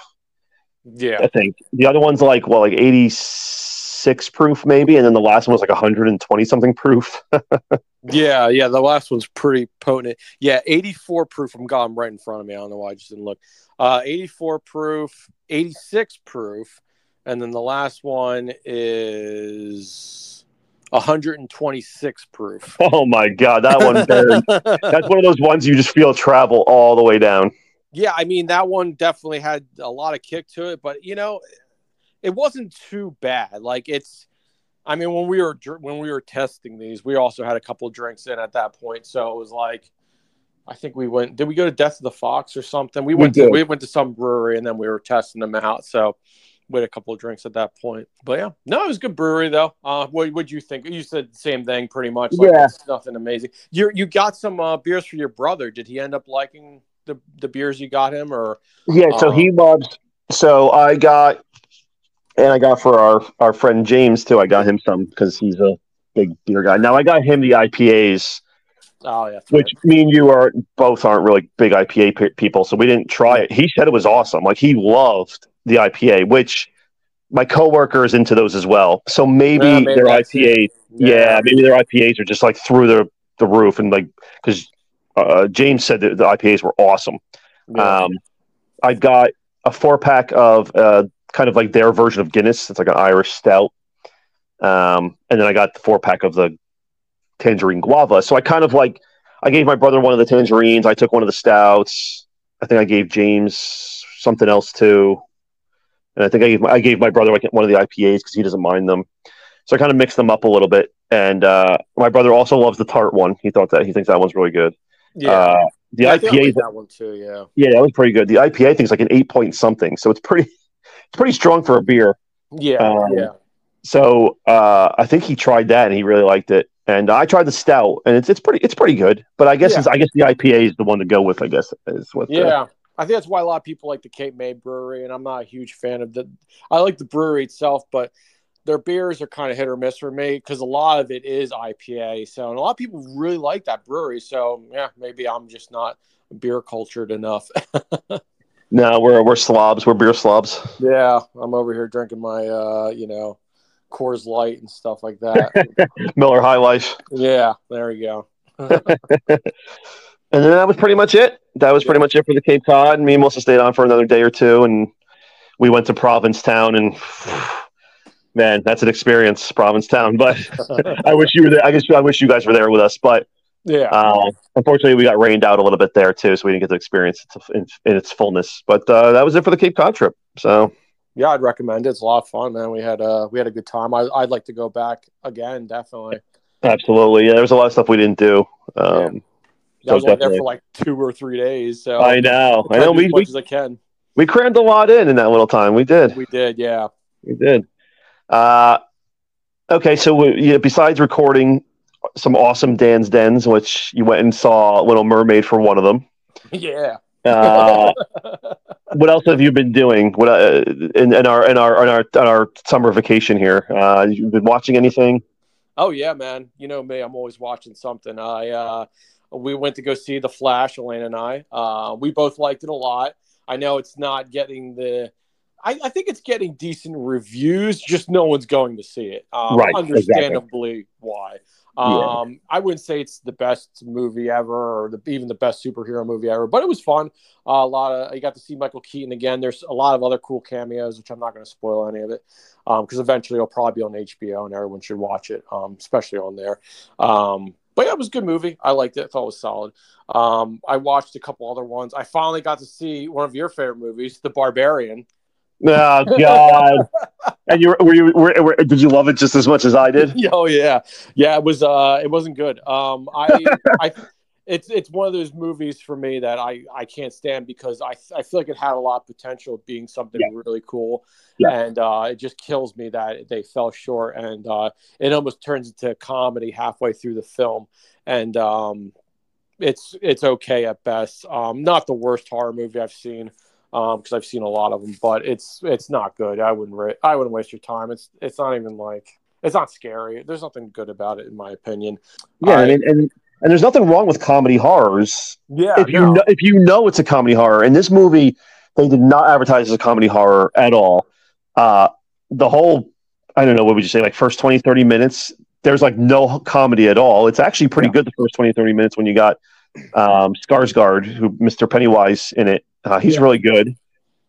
Yeah. I think. The other one's like well, like eighty six proof maybe, and then the last one was like hundred and twenty something proof. Yeah, yeah. The last one's pretty potent. Yeah, 84 proof. I'm got right in front of me. I don't know why I just didn't look. Uh, 84 proof, 86 proof, and then the last one is 126 proof. oh my god, that one That's one of those ones you just feel travel all the way down. yeah, I mean that one definitely had a lot of kick to it, but you know, it wasn't too bad. Like it's, I mean, when we were when we were testing these, we also had a couple drinks in at that point, so it was like, I think we went. Did we go to Death of the Fox or something? We We went to we went to some brewery and then we were testing them out. So we had a couple of drinks at that point. But yeah, no, it was a good brewery though. Uh, what would you think? You said the same thing pretty much. Like, Yeah. nothing amazing. You you got some uh, beers for your brother. Did he end up liking the the beers you got him or? Yeah, so Um, he loves. So I got, and I got for our our friend James too. I got him some because he's a big beer guy. Now I got him the IPAs, Oh yeah, which me and you are both aren't really big IPA pe- people, so we didn't try it. He said it was awesome. Like he loved the IPA, which my coworker is into those as well. So maybe, Yeah, maybe their IPAs. IPA, yeah. maybe their IPAs are just like through the the roof and like because uh, James said that the IPAs were awesome. yeah. Um, I got a four pack of uh, kind of like their version of Guinness. It's like an Irish stout. Um, and then I got the four pack of the tangerine guava. So I kind of like, I gave my brother one of the tangerines. I took one of the stouts. I think I gave James something else too. And I think I gave my, I gave my brother like one of the IPAs because he doesn't mind them. So I kind of mixed them up a little bit. And uh, my brother also loves the tart one. He thought that he thinks that one's really good. yeah. Uh, the I think I IPA like that one too. Yeah. yeah, that was pretty good. The IPA thing's like an eight point something, so it's pretty, it's pretty strong for a beer. Yeah. Um, yeah. So uh, I think he tried that and he really liked it. And I tried the stout, and it's it's pretty it's pretty good. But I guess Yeah. it's, I guess the IPA is the one to go with. I guess is what. the- Yeah. I think that's why a lot of people like the Cape May Brewery, and I'm not a huge fan of the. I like the brewery itself, but their beers are kind of hit or miss for me because a lot of it is IPA. So, and a lot of people really like that brewery. So, yeah, maybe I'm just not beer cultured enough. no, we're we're slobs. We're beer slobs. yeah, I'm over here drinking my, uh, you know, Coors Light and stuff like that. Miller High Life, yeah, there you go. and then that was pretty much it. That was pretty much it for the Cape Cod. Me and Melissa stayed on for another day or two, and we went to Provincetown, and man, that's an experience, Provincetown. But I wish you were there. I guess I wish you guys were there with us, but. Yeah. Uh, unfortunately, we got rained out a little bit there too, so we didn't get to experience it in, in its fullness. But uh, that was it for the Cape Cod trip. So yeah, I'd recommend it. It's a lot of fun, man. We had uh we had a good time. I, I'd like to go back again, definitely. absolutely, yeah, there was a lot of stuff we didn't do. Um, I was So only there for like two or three days, so I know, I tried know. We, as we as I can. we crammed a lot in in that little time. We did, We did, yeah, we did. Uh, okay, so we, yeah, besides recording some awesome Dan's Dens, which you went and saw Little Mermaid for one of them. yeah. Uh, what else have you been doing? What uh, in, in our in our in our on our summer vacation here? Uh, you've been watching anything? oh yeah, man. You know me, I'm always watching something. I uh, we went to go see The Flash, Elaine and I. Uh, we both liked it a lot. I know it's not getting the. I, I think it's getting decent reviews. Just no one's going to see it. Um, Right, Understandably, why. Yeah. Um, I wouldn't say it's the best movie ever, or the, even the best superhero movie ever, but it was fun. Uh, a lot of you got to see Michael Keaton again. There's a lot of other cool cameos, which I'm not going to spoil any of it, because eventually it'll probably be on HBO and everyone should watch it, um, especially on there. Um, but yeah, it was a good movie. I liked it. I thought it was solid. Um, I watched a couple other ones. I finally got to see one of your favorite movies, The Barbarian. Oh God! and you were, you were, were, did you love it just as much as I did? oh yeah, yeah. It was. Uh, it wasn't good. Um, I, I, it's it's one of those movies for me that I I can't stand because I I feel like it had a lot of potential of being something Yeah. really cool, Yeah. and uh, it just kills me that they fell short, and uh, it almost turns into a comedy halfway through the film, and um, it's it's okay at best. Um, not the worst horror movie I've seen. Because um, I've seen a lot of them, but it's it's not good. I wouldn't I wouldn't waste your time. It's it's not even like it's not scary. There's nothing good about it in my opinion. Yeah, I, and, and and there's nothing wrong with comedy horrors. Yeah, if you no. know, if you know it's a comedy horror, and this movie they did not advertise as a comedy horror at all. Uh, the whole I don't know what would you say like first 20 30 minutes there's like no comedy at all. It's actually pretty yeah. good the first 20 30 minutes when you got um, Skarsgård, who Mr. Pennywise in it. Uh, he's yeah. really good,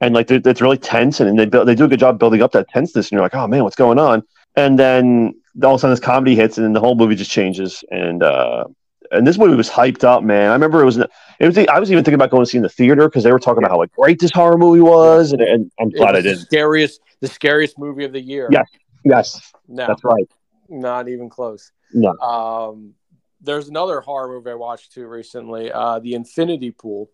and like it's really tense, and they build, they do a good job building up that tenseness. And you're like, oh man, what's going on? And then all of a sudden this comedy hits, and then the whole movie just changes. And uh, and this movie was hyped up, man. I remember it was it was I was even thinking about going to see in the theater because they were talking about how like great this horror movie was, and, and I'm glad I did. The scariest, the scariest movie of the year. Yes, yes, no, that's right. Not even close. No. Um, there's another horror movie I watched too recently, uh, The Infinity Pool,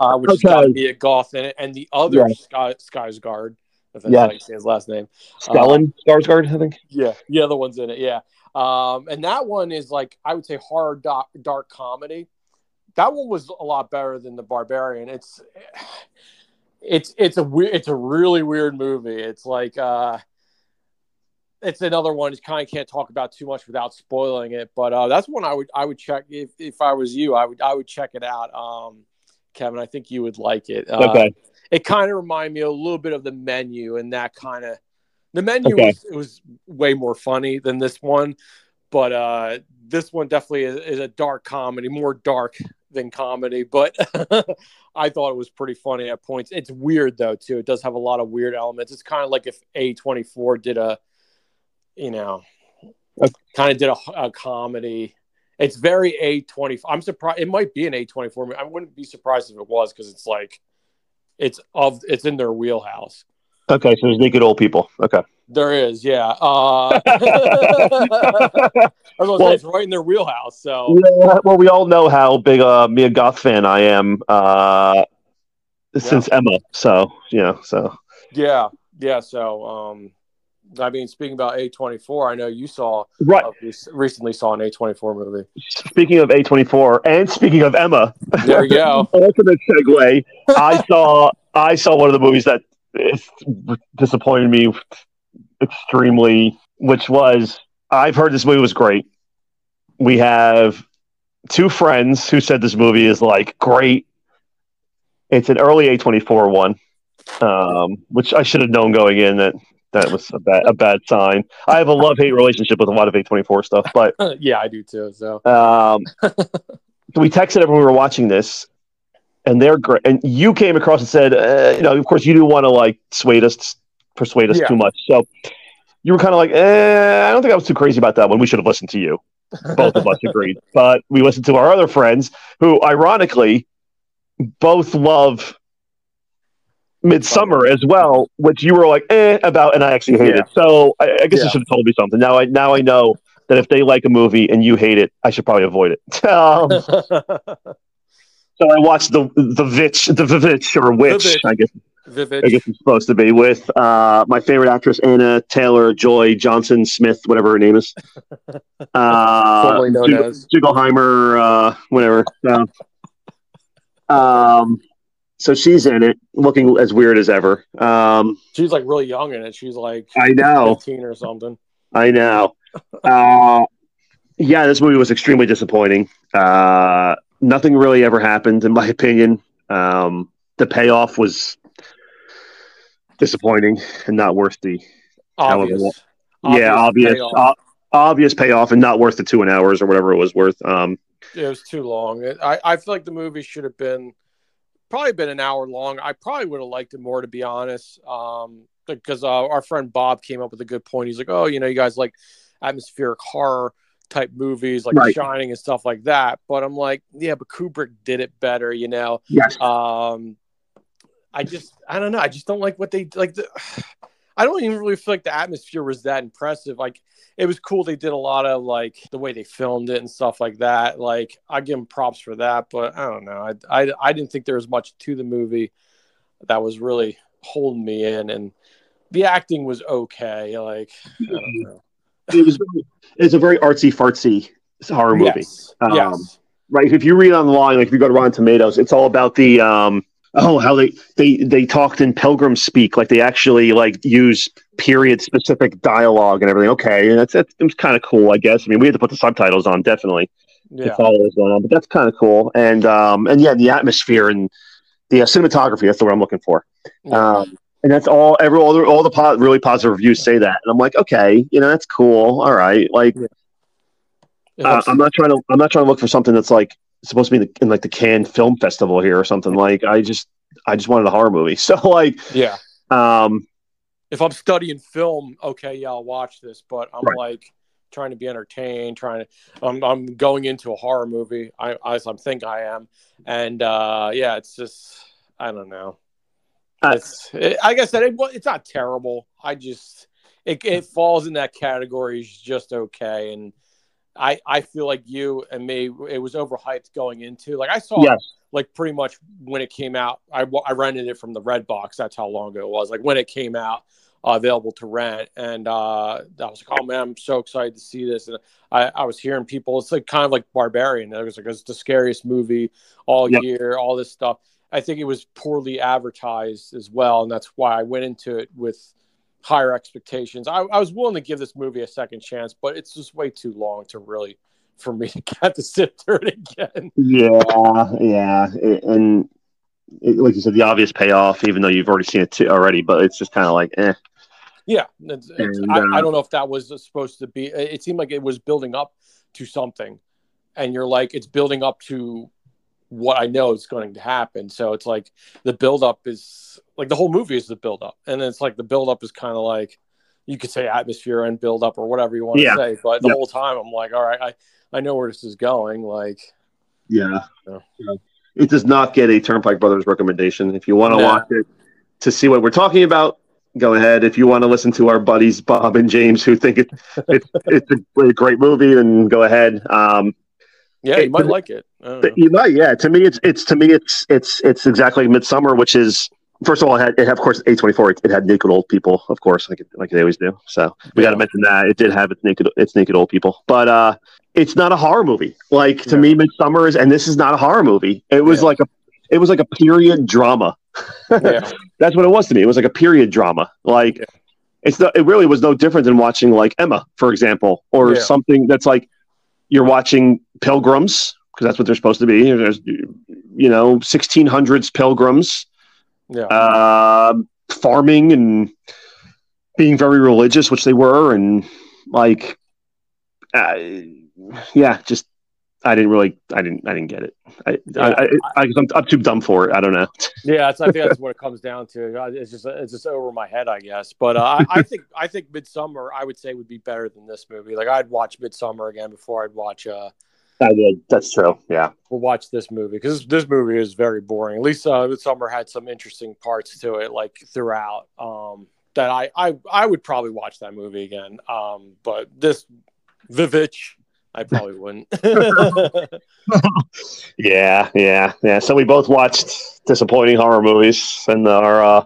uh, which okay. got be a goth in it, and the other yeah. Sky, Skarsgård, if that's how you say his last name. Stellan uh, Skarsgård, I think. Yeah, the other one's in it. Yeah, um, and that one is like I would say horror dark, dark comedy. That one was a lot better than the Barbarian. It's it's it's a weird, it's a really weird movie. It's like uh, it's another one you kind of can't talk about too much without spoiling it. But uh, that's one I would I would check if, if I was you. I would I would check it out, um, Kevin. I think you would like it. Uh, okay. It kind of reminded me a little bit of the menu and that kind of the menu okay. was it was way more funny than this one, but uh, this one definitely is, is a dark comedy, more dark than comedy. But I thought it was pretty funny at points. It's weird though too. It does have a lot of weird elements. It's kind of like if A twenty four did a you know, kind of did a, a, comedy. It's very A twenty. I'm surprised. It might be an A twenty four. I wouldn't be surprised if it was because it's like, it's of it's in their wheelhouse. Okay, so there's naked old people. Okay, there is. Yeah. Uh, well, say, it's right in their wheelhouse. So yeah. Well, we all know how big uh, me a Mia Goth fan I am uh, since yeah. Emma. So yeah. So yeah, yeah. So um, I mean, speaking about A24, I know you saw right uh, recently saw an A24 movie. Speaking of A24, and speaking of Emma, there you go. ultimate segue. I saw I saw one of the movies that disappointed me extremely, which was I've heard this movie was great. We have two friends who said this movie is like great. It's an early A24 one, um, which I should have known going in that that was a bad a bad sign. I have a love hate relationship with a lot of A24 stuff, but yeah, I do too. So um, we texted everyone we were watching this, and they're great. And you came across and said, uh, you know, of course, you do want to like sway us, persuade us yeah. too much. So you were kind of like, eh, I don't think I was too crazy about that one. We should have listened to you. Both of us agreed, but we listened to our other friends who, ironically, both love Midsommar as well, which you were like eh about, and I actually hate yeah. So I, I guess yeah. you should have told me something. Now I now I know that if they like a movie and you hate it, I should probably avoid it. um, so I watched the the Vitch, the Vivitch or Witch, I guess. Vivitch. I guess it's supposed to be with uh, my favorite actress Anna Taylor Joy Johnson Smith, whatever her name is. Uh, Jig- uh, whatever. um, so she's in it, looking as weird as ever. Um, she's like really young in it. She's like I know, fifteen or something. I know. uh, yeah, this movie was extremely disappointing. Uh, nothing really ever happened, in my opinion. Um, the payoff was disappointing and not worth the obvious. obvious yeah, obvious, payoff. obvious payoff, and not worth the two and hours or whatever it was worth. Um, it was too long. It, I I feel like the movie should have been probably been an hour long. I probably would have liked it more, to be honest. Um, because uh, our friend Bob came up with a good point. He's like, "Oh, you know, you guys like atmospheric horror type movies like right. Shining and stuff like that." But I'm like, "Yeah, but Kubrick did it better," you know. Yes. Um, I just, I don't know. I just don't like what they like. The, I don't even really feel like the atmosphere was that impressive. Like it was cool. They did a lot of like the way they filmed it and stuff like that. Like I give them props for that, but I don't know. I, I, I didn't think there was much to the movie that was really holding me in, and the acting was okay. Like know. It was it's a very artsy fartsy horror movie. Yes. Um, yes. Right. If you read on the line, like if you go to Rotten Tomatoes, it's all about the um oh how they they they talked in pilgrim speak like they actually like use period specific dialogue and everything. Okay and that's that's it was kind of cool i guess. I mean we had to put the subtitles on definitely Yeah. to follow what's going on but that's kind of cool. And um and yeah the atmosphere and the uh, cinematography that's the word i'm looking for. Yeah. um and that's all every all the, all the po- really positive reviews say that. And i'm like okay you know that's cool. All right like It uh, i'm not trying to i'm not trying to look for something that's like supposed to be in, the, in like the Cannes Film Festival here or something. Like I just I just wanted a horror movie. So like yeah. um If I'm studying film, okay, yeah, I'll watch this. But I'm Right. like trying to be entertained, trying to. I'm, I'm going into a horror movie. I as I'm think I am, and uh, yeah, it's just I don't know. Uh, It's it, like I said, it, it's not terrible. I just it, it falls in that category. It's just okay, and I I feel like you and me, it was overhyped going into. Like I saw Yes. like pretty much when it came out. I I rented it from the Red Box. That's how long ago it was. Like when it came out, uh, available to rent, and uh, I was like, oh man, I'm so excited to see this. And I, I was hearing people. It's like kind of like Barbarian. It was like it's the scariest movie all Yep. year. All this stuff. I think it was poorly advertised as well, and that's why I went into it with higher expectations. I, I was willing to give this movie a second chance, but it's just way too long to really for me to have to sit through it again. yeah yeah It- and it, like you said the obvious payoff even though you've already seen it too, already but it's just kind of like eh Yeah, it's, it's, And, I, uh, I don't know if that was supposed to be. It seemed like it was building up to something, and you're like, it's building up to what I know is going to happen. So it's like the buildup is like the whole movie is the buildup, and it's like the buildup is kind of like you could say atmosphere and buildup or whatever you want Yeah. to say. But the Yeah. whole time, I'm like, all right, I I know where this is going. Like, yeah Yeah. Yeah. it does not get a Turnpike Brothers recommendation if you want to Nah. watch it to see what we're talking about go ahead if you want to listen to our buddies Bob and James who think it, it's it's a, a great movie then go ahead um yeah, you might like it. I don't know. You might, yeah. To me, it's it's to me, it's it's it's exactly Midsommar, which is first of all, it had, it had of course A twenty four. It had naked old people, of course, like like they always do. So we got to mention that it did have its naked its naked old people, but uh, it's not a horror movie. Like to Yeah. me, Midsommar is, and this is not a horror movie. It was Yeah. like a it was like a period drama. Yeah. That's what it was to me. It was like a period drama. Like Yeah. it's no, it really was no different than watching like Emma, for example, or Yeah. something that's like you're watching Pilgrims because that's what they're supposed to be. There's you know 1600s Pilgrims Yeah. uh, farming and being very religious, which they were, and like uh, yeah, just. I didn't really, I didn't, I didn't get it. I, I, I, I, I'm, I'm too dumb for it. I don't know. Yeah, I think that's what it comes down to. It's just it's just over my head, I guess. But uh, I, I think I think Midsommar I would say would be better than this movie. Like I'd watch Midsommar again before I'd watch uh I did. That's true. Yeah. we'll watch this movie because this, movie is very boring. At least uh, Midsommar had some interesting parts to it, like throughout. Um, that I I I would probably watch that movie again. Um, but this Vivitch, I probably wouldn't. Yeah, yeah, yeah. So we both watched disappointing horror movies in our uh,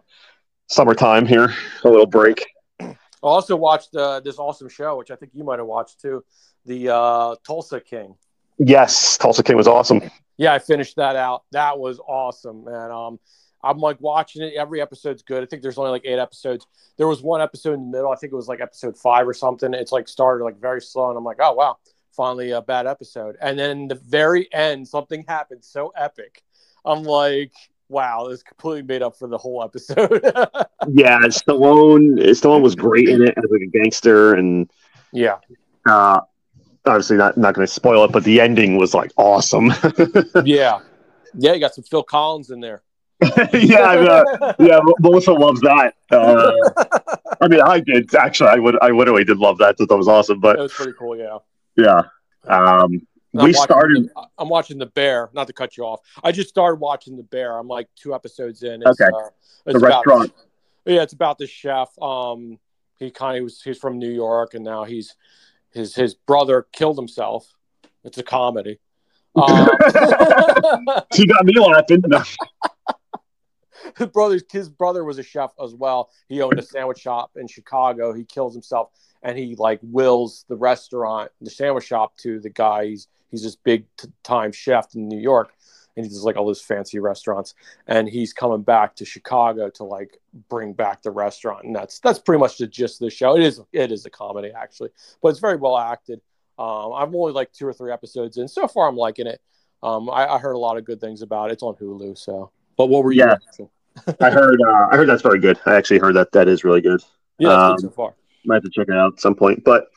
summertime here. A little break. I also watched uh, this awesome show, which I think you might have watched too, the uh, Tulsa King. Yes, Tulsa King was awesome. Yeah, I finished that out. That was awesome, man. Um, I'm like watching it. Every episode's good. I think there's only like eight episodes. There was one episode in the middle. I think it was like episode five or something. It's like started like very slow, and I'm like, oh wow, finally a bad episode. And then the very end, something happened so epic. I'm like, wow, this completely made up for the whole episode. Yeah, Stallone. Stallone was great in it as like a gangster, and yeah, uh, obviously not not going to spoil it, but the ending was like awesome. yeah, yeah. You got some Phil Collins in there. yeah, I mean, uh, yeah. Melissa loves that. Uh, I mean, I did actually. I would. I literally did love that. That was awesome. That But was pretty cool. Yeah. Yeah, um, I'm we started. the- I'm watching The Bear. Not to cut you off. I just started watching The Bear. I'm like two episodes in. It's, Okay. Uh, it's The about- restaurant. yeah, it's about the chef. Um, he kind of was. He's from New York, and now he's his his brother killed himself. It's a comedy. Um, She got me laughing. His brother's his brother was a chef as well. He owned a sandwich shop in Chicago. He kills himself and he like wills the restaurant, the sandwich shop to the guy. He's he's this big t- time chef in New York. and he does like all those fancy restaurants. And he's coming back to Chicago to like bring back the restaurant, and that's that's pretty much the gist of the show. It is it is a comedy actually, but it's very well acted. Um, I'm only like two or three episodes in. So far, I'm liking it. Um, I, I, heard a lot of good things about it. It's on Hulu. So, but what were you? Yeah, I heard. Uh, I heard that's very good. I actually heard that that is really good. Yeah, um, so far. Might have to check it out at some point. But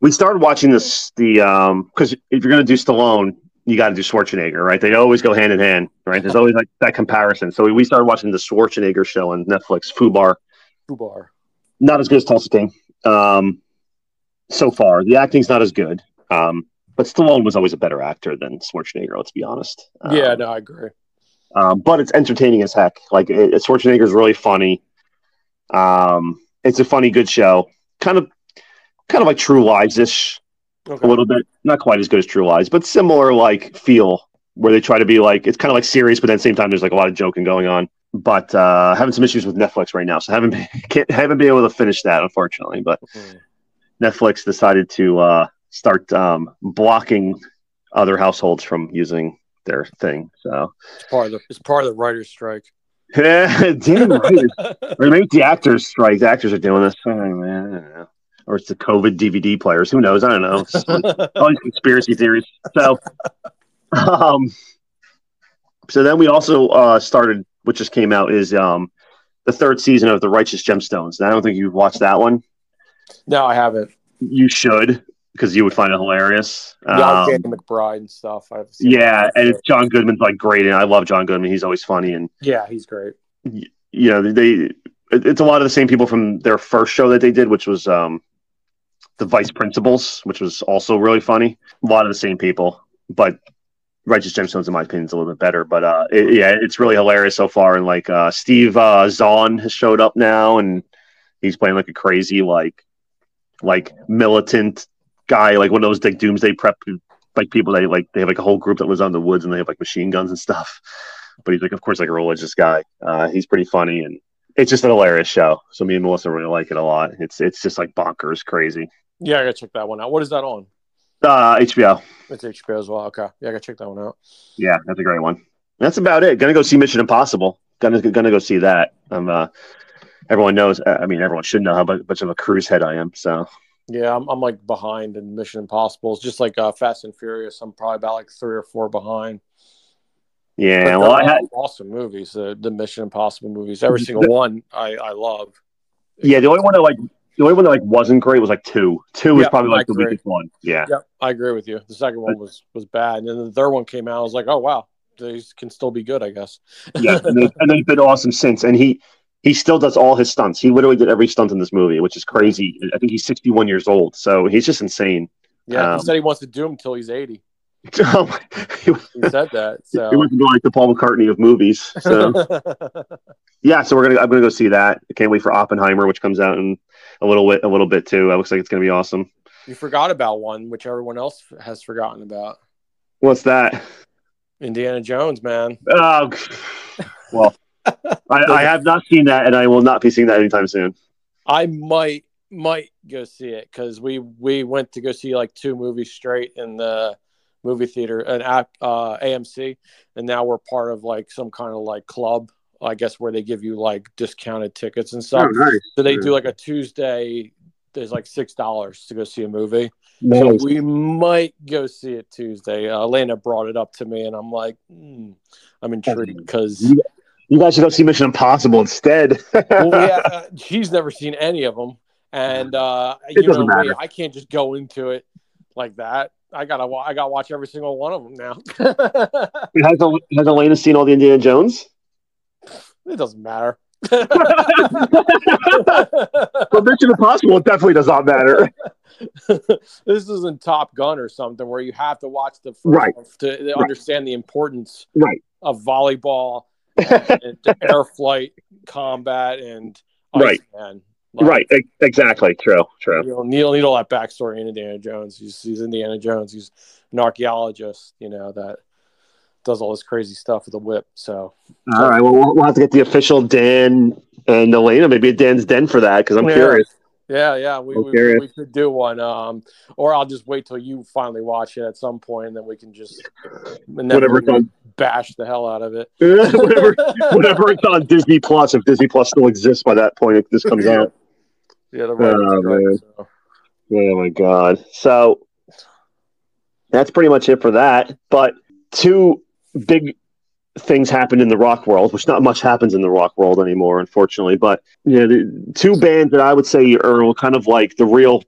we started watching this the um because if you're gonna do Stallone, you got to do Schwarzenegger, right? They always go hand in hand, right? There's always like that comparison. So we started watching the Schwarzenegger show on Netflix, Fubar. Fubar. Not as good as Tulsa King. Um, so far, the acting's not as good. Um, but Stallone was always a better actor than Schwarzenegger. Let's be honest. Um, yeah, no, I agree. Um, but it's entertaining as heck. Like it, Schwarzenegger's really funny. Um, it's a funny, good show. Kind of, kind of like True Lies ish, okay. a little bit. Not quite as good as True Lies, but similar like feel where they try to be like it's kind of like serious, but at the same time there's like a lot of joking going on. But uh, having some issues with Netflix right now, so haven't been, can't, haven't been able to finish that unfortunately. But mm-hmm. Netflix decided to uh, start um, blocking other households from using their thing. So it's part of the it's part of the writers' strike. Yeah, damn or maybe the actors' strike. The actors are doing this. Oh, man, Or it's the COVID DVD players. Who knows? I don't know. all these conspiracy theories. So, um, so then we also uh, started, which just came out, is um, the third season of the Righteous Gemstones. And I don't think you've watched that one. No, I haven't. You should because you would find it hilarious. Yeah, um, Danny McBride and stuff. I've yeah, and it's John Goodman's like great, and I love John Goodman. He's always funny, and yeah, he's great. You know, they it's a lot of the same people from their first show that they did, which was um, the Vice Principals, which was also really funny. A lot of the same people, but Righteous Gemstones, in my opinion, is a little bit better. But uh, it, yeah, it's really hilarious so far. And like uh, Steve uh, Zahn has showed up now, and he's playing like a crazy like like militant guy, like one of those like doomsday prep like people that like they have like a whole group that lives on the woods and they have like machine guns and stuff. But he's like, of course, like a religious guy. Uh, he's pretty funny and it's just an hilarious show. So me and Melissa really like it a lot. It's it's just like bonkers crazy. Yeah, I gotta check that one out. What is that on? Uh, HBO. It's HBO as well. Okay, yeah, I gotta check that one out. Yeah, that's a great one. That's about it. Gonna go see Mission Impossible. Gonna gonna go see that. I'm uh, everyone knows. I mean, everyone should know how much of a cruise head I am. So yeah, I'm, I'm like behind in Mission Impossible. It's just like uh, Fast and Furious. I'm probably about like three or four behind. Yeah, well, I had awesome movies. The the Mission Impossible movies, every single the, one, I I love. Yeah, the only one that like the only one that like wasn't great was like two. Two was probably like the weakest one. Yeah, yeah, I agree with you. The second one was was bad, and then the third one came out. I was like, oh wow, these can still be good, I guess. yeah, and, they, and they've been awesome since. And he he still does all his stunts. He literally did every stunt in this movie, which is crazy. I think he's 61 years old, so he's just insane. Yeah, um, he said he wants to do him until he's 80. Oh, he, he said that. So he wants to be like the Paul McCartney of movies. So yeah, so we're gonna I'm gonna go see that. I can't wait for Oppenheimer, which comes out in a little bit a little bit too. It looks like it's gonna be awesome. You forgot about one, which everyone else has forgotten about. What's that? Indiana Jones, man. Oh, well. I, I, have not seen that, and I will not be seeing that anytime soon. I might might go see it because we we went to go see like two movies straight in the movie theater and at uh, AMC, and now we're part of like some kind of like club, I guess, where they give you like discounted tickets and stuff. Oh, nice. So they yeah. do like a Tuesday. There's like six dollars to go see a movie. Nice. So we might go see it Tuesday. Uh, Elena brought it up to me, and I'm like, mm, I'm intrigued because you guys should go see Mission Impossible instead. well, yeah, uh, she's never seen any of them, and uh, you know me, I can't just go into it like that. I gotta, I gotta watch every single one of them now. has, has Elena seen all the Indiana Jones? It doesn't matter. but Mission Impossible, it definitely does not matter. this isn't Top Gun or something where you have to watch the right to right. understand the importance right. of volleyball and air flight combat and right. Man. Like, right, exactly. True, true. You know, Neil need all that backstory in Indiana Jones. He's, he's Indiana Jones. He's an archaeologist, you know, that does all this crazy stuff with a whip. So, all right. well, we'll have to get the official Dan and Elena, maybe a Dan's Den for that because I'm yeah. curious. Yeah, yeah, we, we, we, could do one. Um, or I'll just wait till you finally watch it at some point, and then we can just whatever bash the hell out of it. whatever, whatever it's on Disney Plus, if Disney Plus still exists by that point, if this comes out. Yeah, the oh. So. oh my god! So that's pretty much it for that. But two big things happened in the rock world, which not much happens in the rock world anymore, unfortunately. But you know, the two bands that I would say are kind of like the real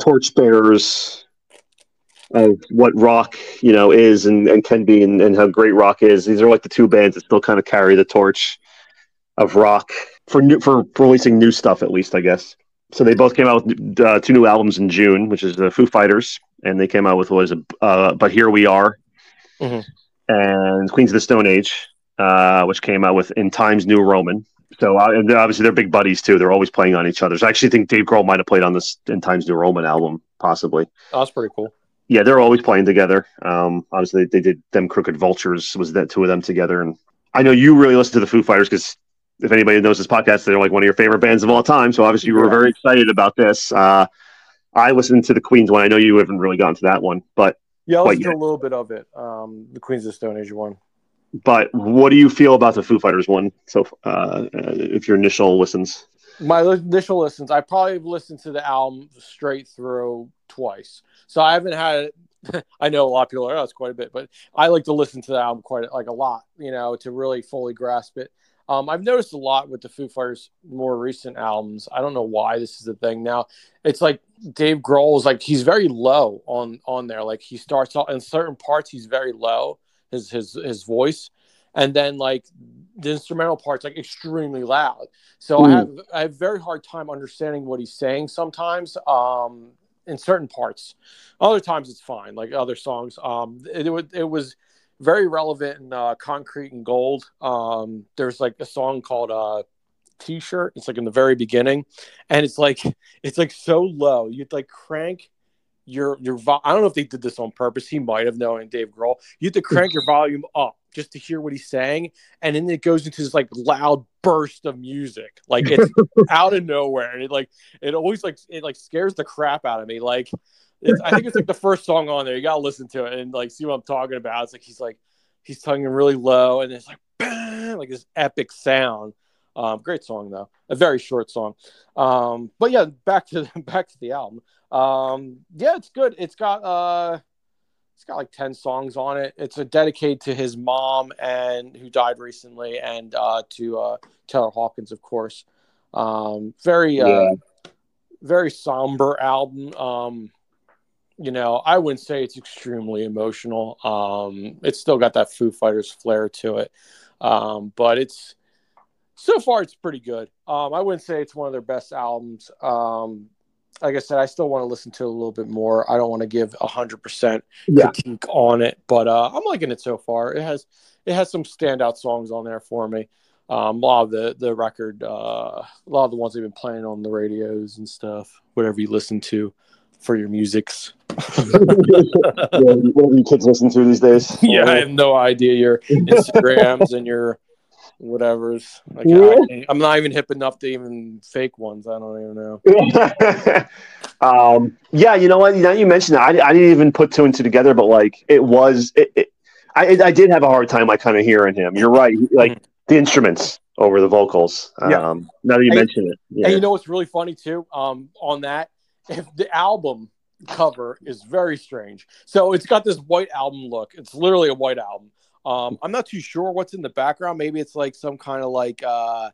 torchbearers of what rock, you know, is and, and can be and, and how great rock is. These are like the two bands that still kind of carry the torch of rock for new for, releasing new stuff, at least, I guess. So they both came out with uh, two new albums in June, which is the Foo Fighters, and they came out with what is it? Uh, but here we are. Mm-hmm and Queens of the Stone Age, uh, which came out with In Times New Roman. So uh, and obviously they're big buddies too. They're always playing on each other. So I actually think Dave Grohl might have played on this In Times New Roman album, possibly. Oh, that's pretty cool. Yeah, they're always playing together. Um, obviously they did them Crooked Vultures was that two of them together, and I know you really listen to the Foo Fighters because if anybody knows this podcast, they're like one of your favorite bands of all time. So obviously you were very excited about this. Uh, I listened to the Queens one. I know you haven't really gotten to that one, but yeah, I listened to a little bit of it. Um, the Queens of Stone Age one. But what do you feel about the Foo Fighters one? So, uh, if your initial listens, my initial listens, I probably listened to the album straight through twice. So I haven't had. I know a lot of people are. Oh, quite a bit, but I like to listen to the album quite like a lot, you know, to really fully grasp it. Um, I've noticed a lot with the Foo Fighters' more recent albums. I don't know why this is the thing now. It's like Dave Grohl is like he's very low on on there. Like he starts off in certain parts, he's very low his his his voice, and then like the instrumental parts like extremely loud. So mm. I have I have very hard time understanding what he's saying sometimes. Um, in certain parts, other times it's fine. Like other songs, um, it, it, it was very relevant in uh, Concrete and Gold. Um, there's like a song called uh, T-shirt. It's like in the very beginning, and it's like it's like so low. You'd like crank your your vo- I don't know if they did this on purpose. He might have knowing Dave Grohl. You have to crank your volume up just to hear what he's saying, and then it goes into this like loud burst of music, like it's out of nowhere, and it like it always like it like scares the crap out of me. Like I think it's like the first song on there. You gotta listen to it and like see what I'm talking about. It's like he's like he's tonguing really low, and it's like bang, like this epic sound. Um, great song though, a very short song. Um, but yeah, back to back to the album. Um, yeah, it's good. It's got uh, it's got like ten songs on it. It's a dedicated to his mom and who died recently, and uh, to uh, Taylor Hawkins, of course. Um, very uh, yeah. very somber album. Um, you know, I wouldn't say it's extremely emotional. Um, it's still got that Foo Fighters flair to it, um, but it's so far it's pretty good. Um, I wouldn't say it's one of their best albums. Um, like I said, I still want to listen to it a little bit more. I don't want to give a hundred percent critique on it, but uh, I'm liking it so far. It has it has some standout songs on there for me. Um, a lot of the the record, uh, a lot of the ones they've been playing on the radios and stuff. Whatever you listen to for your musics. Yeah, what do you kids listen to these days? Yeah, I have no idea. Your Instagrams and your whatever's. Like, I, am not even hip enough to even fake ones. I don't even know. um, yeah, you know what? Now you mentioned that, I, I didn't even put two and two together, but like it was, it, it I, I did have a hard time like kind of hearing him. You're right, like mm-hmm. the instruments over the vocals. Um, yeah. Now that you mention it, yeah. and you know what's really funny too? Um, on that, if the album cover is very strange. So it's got this white album look. It's literally a white album. Um, I'm not too sure what's in the background. Maybe it's like some kind of like uh,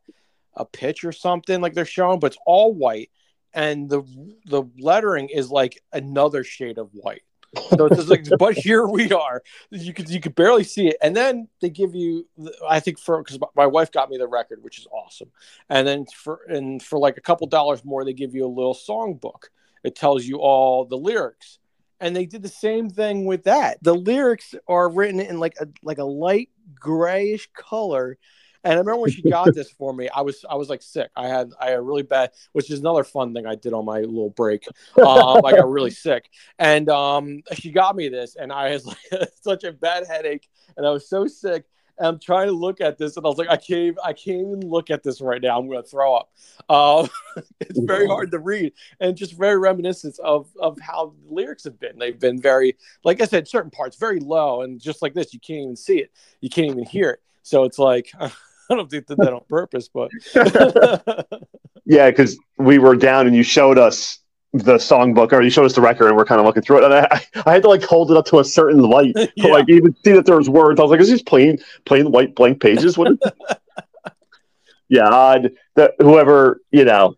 a pitch or something like they're showing, but it's all white, and the the lettering is like another shade of white. So it's just like, but here we are. You could you could barely see it, and then they give you. I think for because my wife got me the record, which is awesome, and then for and for like a couple dollars more, they give you a little song book. It tells you all the lyrics and they did the same thing with that. The lyrics are written in like a like a light grayish color. And I remember when she got this for me, I was I was like sick. I had I had really bad, which is another fun thing I did on my little break. Um, I got really sick, and um, she got me this, and I was like such a bad headache, and I was so sick. I'm trying to look at this, and I was like, I can't, even, I can't even look at this right now. I'm going to throw up. Um, it's very hard to read, and just very reminiscent of of how the lyrics have been. They've been very, like I said, certain parts very low, and just like this, you can't even see it, you can't even hear it. So it's like. I don't think they did that on purpose, but yeah, because we were down and you showed us the songbook or you showed us the record and we're kind of looking through it and I, I had to like hold it up to a certain light to yeah. like even see that there was words. I was like, is this plain plain white blank pages? What is yeah, odd that whoever, you know,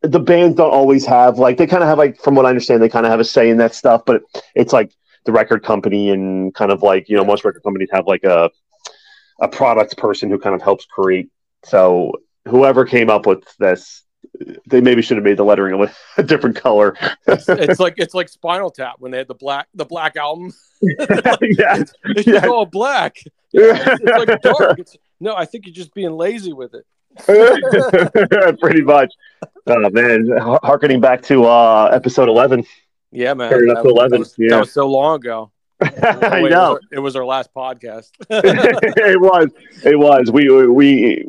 the bands don't always have like they kind of have like from what I understand, they kind of have a say in that stuff, but it's like the record company and kind of like, you know, most record companies have like a a product person who kind of helps create. So whoever came up with this they maybe should have made the lettering a, a different color. it's, it's, like it's like Spinal Tap when they had the black the black album. yeah, it's, it's yeah. all black. Yeah, it's, like dark. no, I think you're just being lazy with it. Pretty much. Oh man, harkening back to uh, episode eleven. Yeah, man. That, up to eleven. Was, yeah. that was so long ago. I know. It was, our, it was, our, last podcast. it was. It was. We we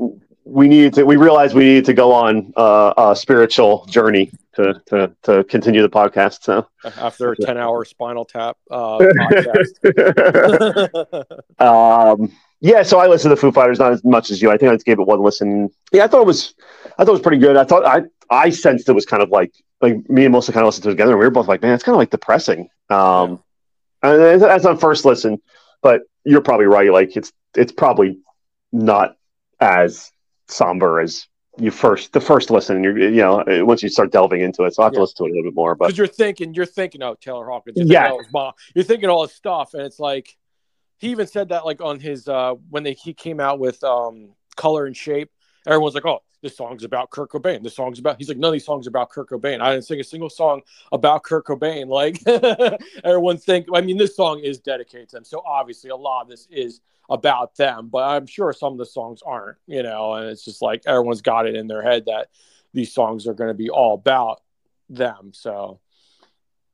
we needed to we realized we needed to go on uh, a spiritual journey to, to to continue the podcast so. After a 10 hour spinal tap uh, um, yeah so i listened to foo fighters not as much as you. I think i just gave it one listen. Yeah i thought it was i thought it was pretty good. I thought i i sensed it was kind of like like me and melissa kind of listened to it together and we were both like man it's kind of like depressing. Um and that's on first listen but you're probably right like it's it's probably not as somber as you first the first listen. You're you know once you start delving into it, so I have yeah. to listen to it a little bit more. But you're thinking you're thinking oh Taylor Hawkins, you're yeah, mom. You're thinking all his stuff, and it's like he even said that like on his uh when they he came out with um color and shape. Everyone's like, oh, this song's about Kurt Cobain. This song's about. He's like, none of these songs are about Kurt Cobain. I didn't sing a single song about Kurt Cobain. Like everyone think. I mean, this song is dedicated to him, so obviously a lot of this is about them, but I'm sure some of the songs aren't, you know, and it's just like everyone's got it in their head that these songs are going to be all about them. So,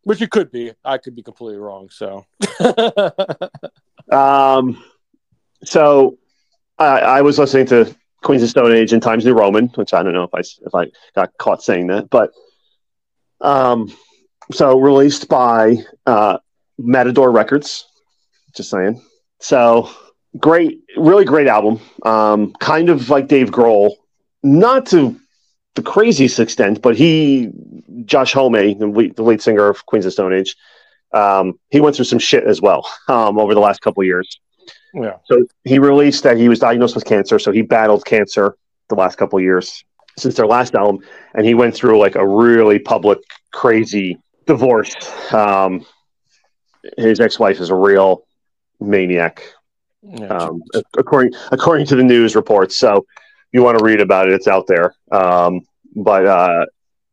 which it could be. I could be completely wrong. So, um, so I, I was listening to Queens of Stone Age and Times New Roman, which I don't know if I if I got caught saying that, but um, so released by uh, Matador Records. Just saying. So great, really great album. Um, kind of like Dave Grohl, not to the craziest extent, but he, Josh Homme, the lead, the lead singer of Queens of Stone Age, um, he went through some shit as well um, over the last couple years. Yeah. So he released that he was diagnosed with cancer. So he battled cancer the last couple years since their last album, and he went through like a really public, crazy divorce. Um, his ex-wife is a real maniac, yeah, um, according according to the news reports. So you want to read about it, it's out there. Um, but uh,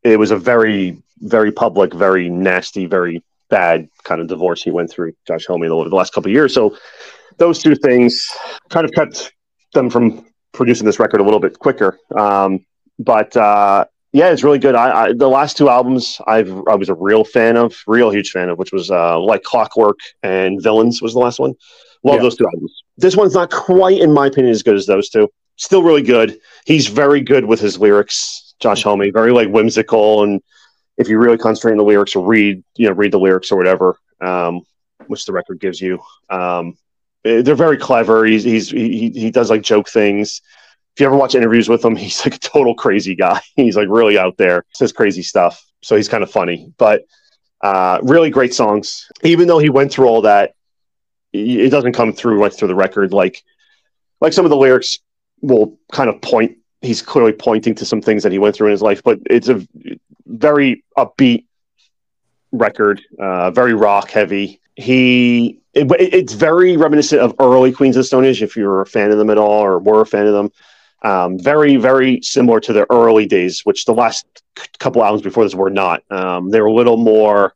it was a very, very public, very nasty, very bad kind of divorce he went through, Josh Homme, the, the last couple years. So those two things kind of kept them from producing this record a little bit quicker. Um, but uh, yeah, it's really good. I, I, the last two albums I've I was a real fan of, real huge fan of, which was uh, like Clockwork and Villains was the last one. Love yeah. those two albums. This one's not quite, in my opinion, as good as those two. Still really good. He's very good with his lyrics. Josh Homme, very like whimsical, and if you really concentrate on the lyrics or read, you know, read the lyrics or whatever, um, which the record gives you. Um, eh, they're very clever. He's, he's he he does like joke things. If you ever watch interviews with him, he's like a total crazy guy. He's like really out there, says crazy stuff. So he's kind of funny, but uh, really great songs. Even though he went through all that, it doesn't come through right through the record. Like like some of the lyrics will kind of point he's clearly pointing to some things that he went through in his life but it's a very upbeat record uh, very rock heavy. He it, it's very reminiscent of early queens of stone age if you're a fan of them at all or were a fan of them. Um, very very similar to their early days which the last couple albums before this were not. Um, they were a little more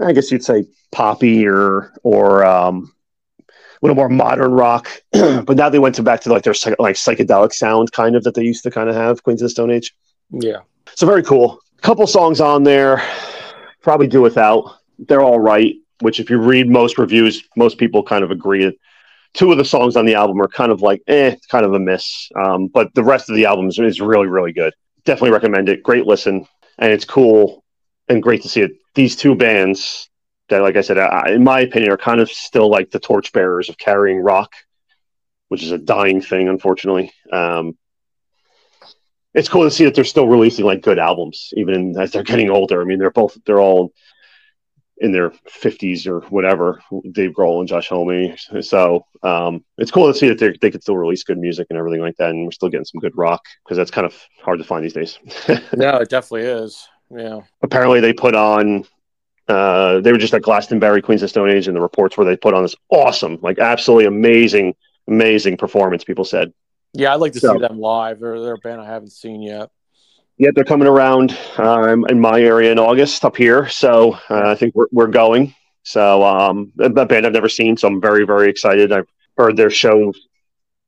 I guess you'd say poppy or or um, a little more modern rock. but now they went to back to like their like psychedelic sound kind of that they used to kind of have Queens of the Stone Age. Yeah. So very cool. Couple songs on there. Probably do without. They're all right. Which if you read most reviews, most people kind of agree that two of the songs on the album are kind of like eh, kind of a miss. Um, but the rest of the album is, is really really good. Definitely recommend it. Great listen, and it's cool and great to see it. These two bands that, like I said, I, in my opinion, are kind of still like the torchbearers of carrying rock, which is a dying thing, unfortunately. Um, it's cool to see that they're still releasing like good albums, even as they're getting older. I mean, they're both they're all in their 50s or whatever, Dave Grohl and Josh Homme. So um, it's cool to see that they can still release good music and everything like that. And we're still getting some good rock because that's kind of hard to find these days. no, it definitely is. Yeah. Apparently, they put on, uh, they were just at Glastonbury, Queens of Stone Age, and the reports where they put on this awesome, like absolutely amazing, amazing performance, people said. Yeah, I'd like to so, see them live. They're, they're a band I haven't seen yet. Yeah, they're coming around um, in my area in August up here. So uh, I think we're, we're going. So um, a band I've never seen. So I'm very, very excited. I've heard their show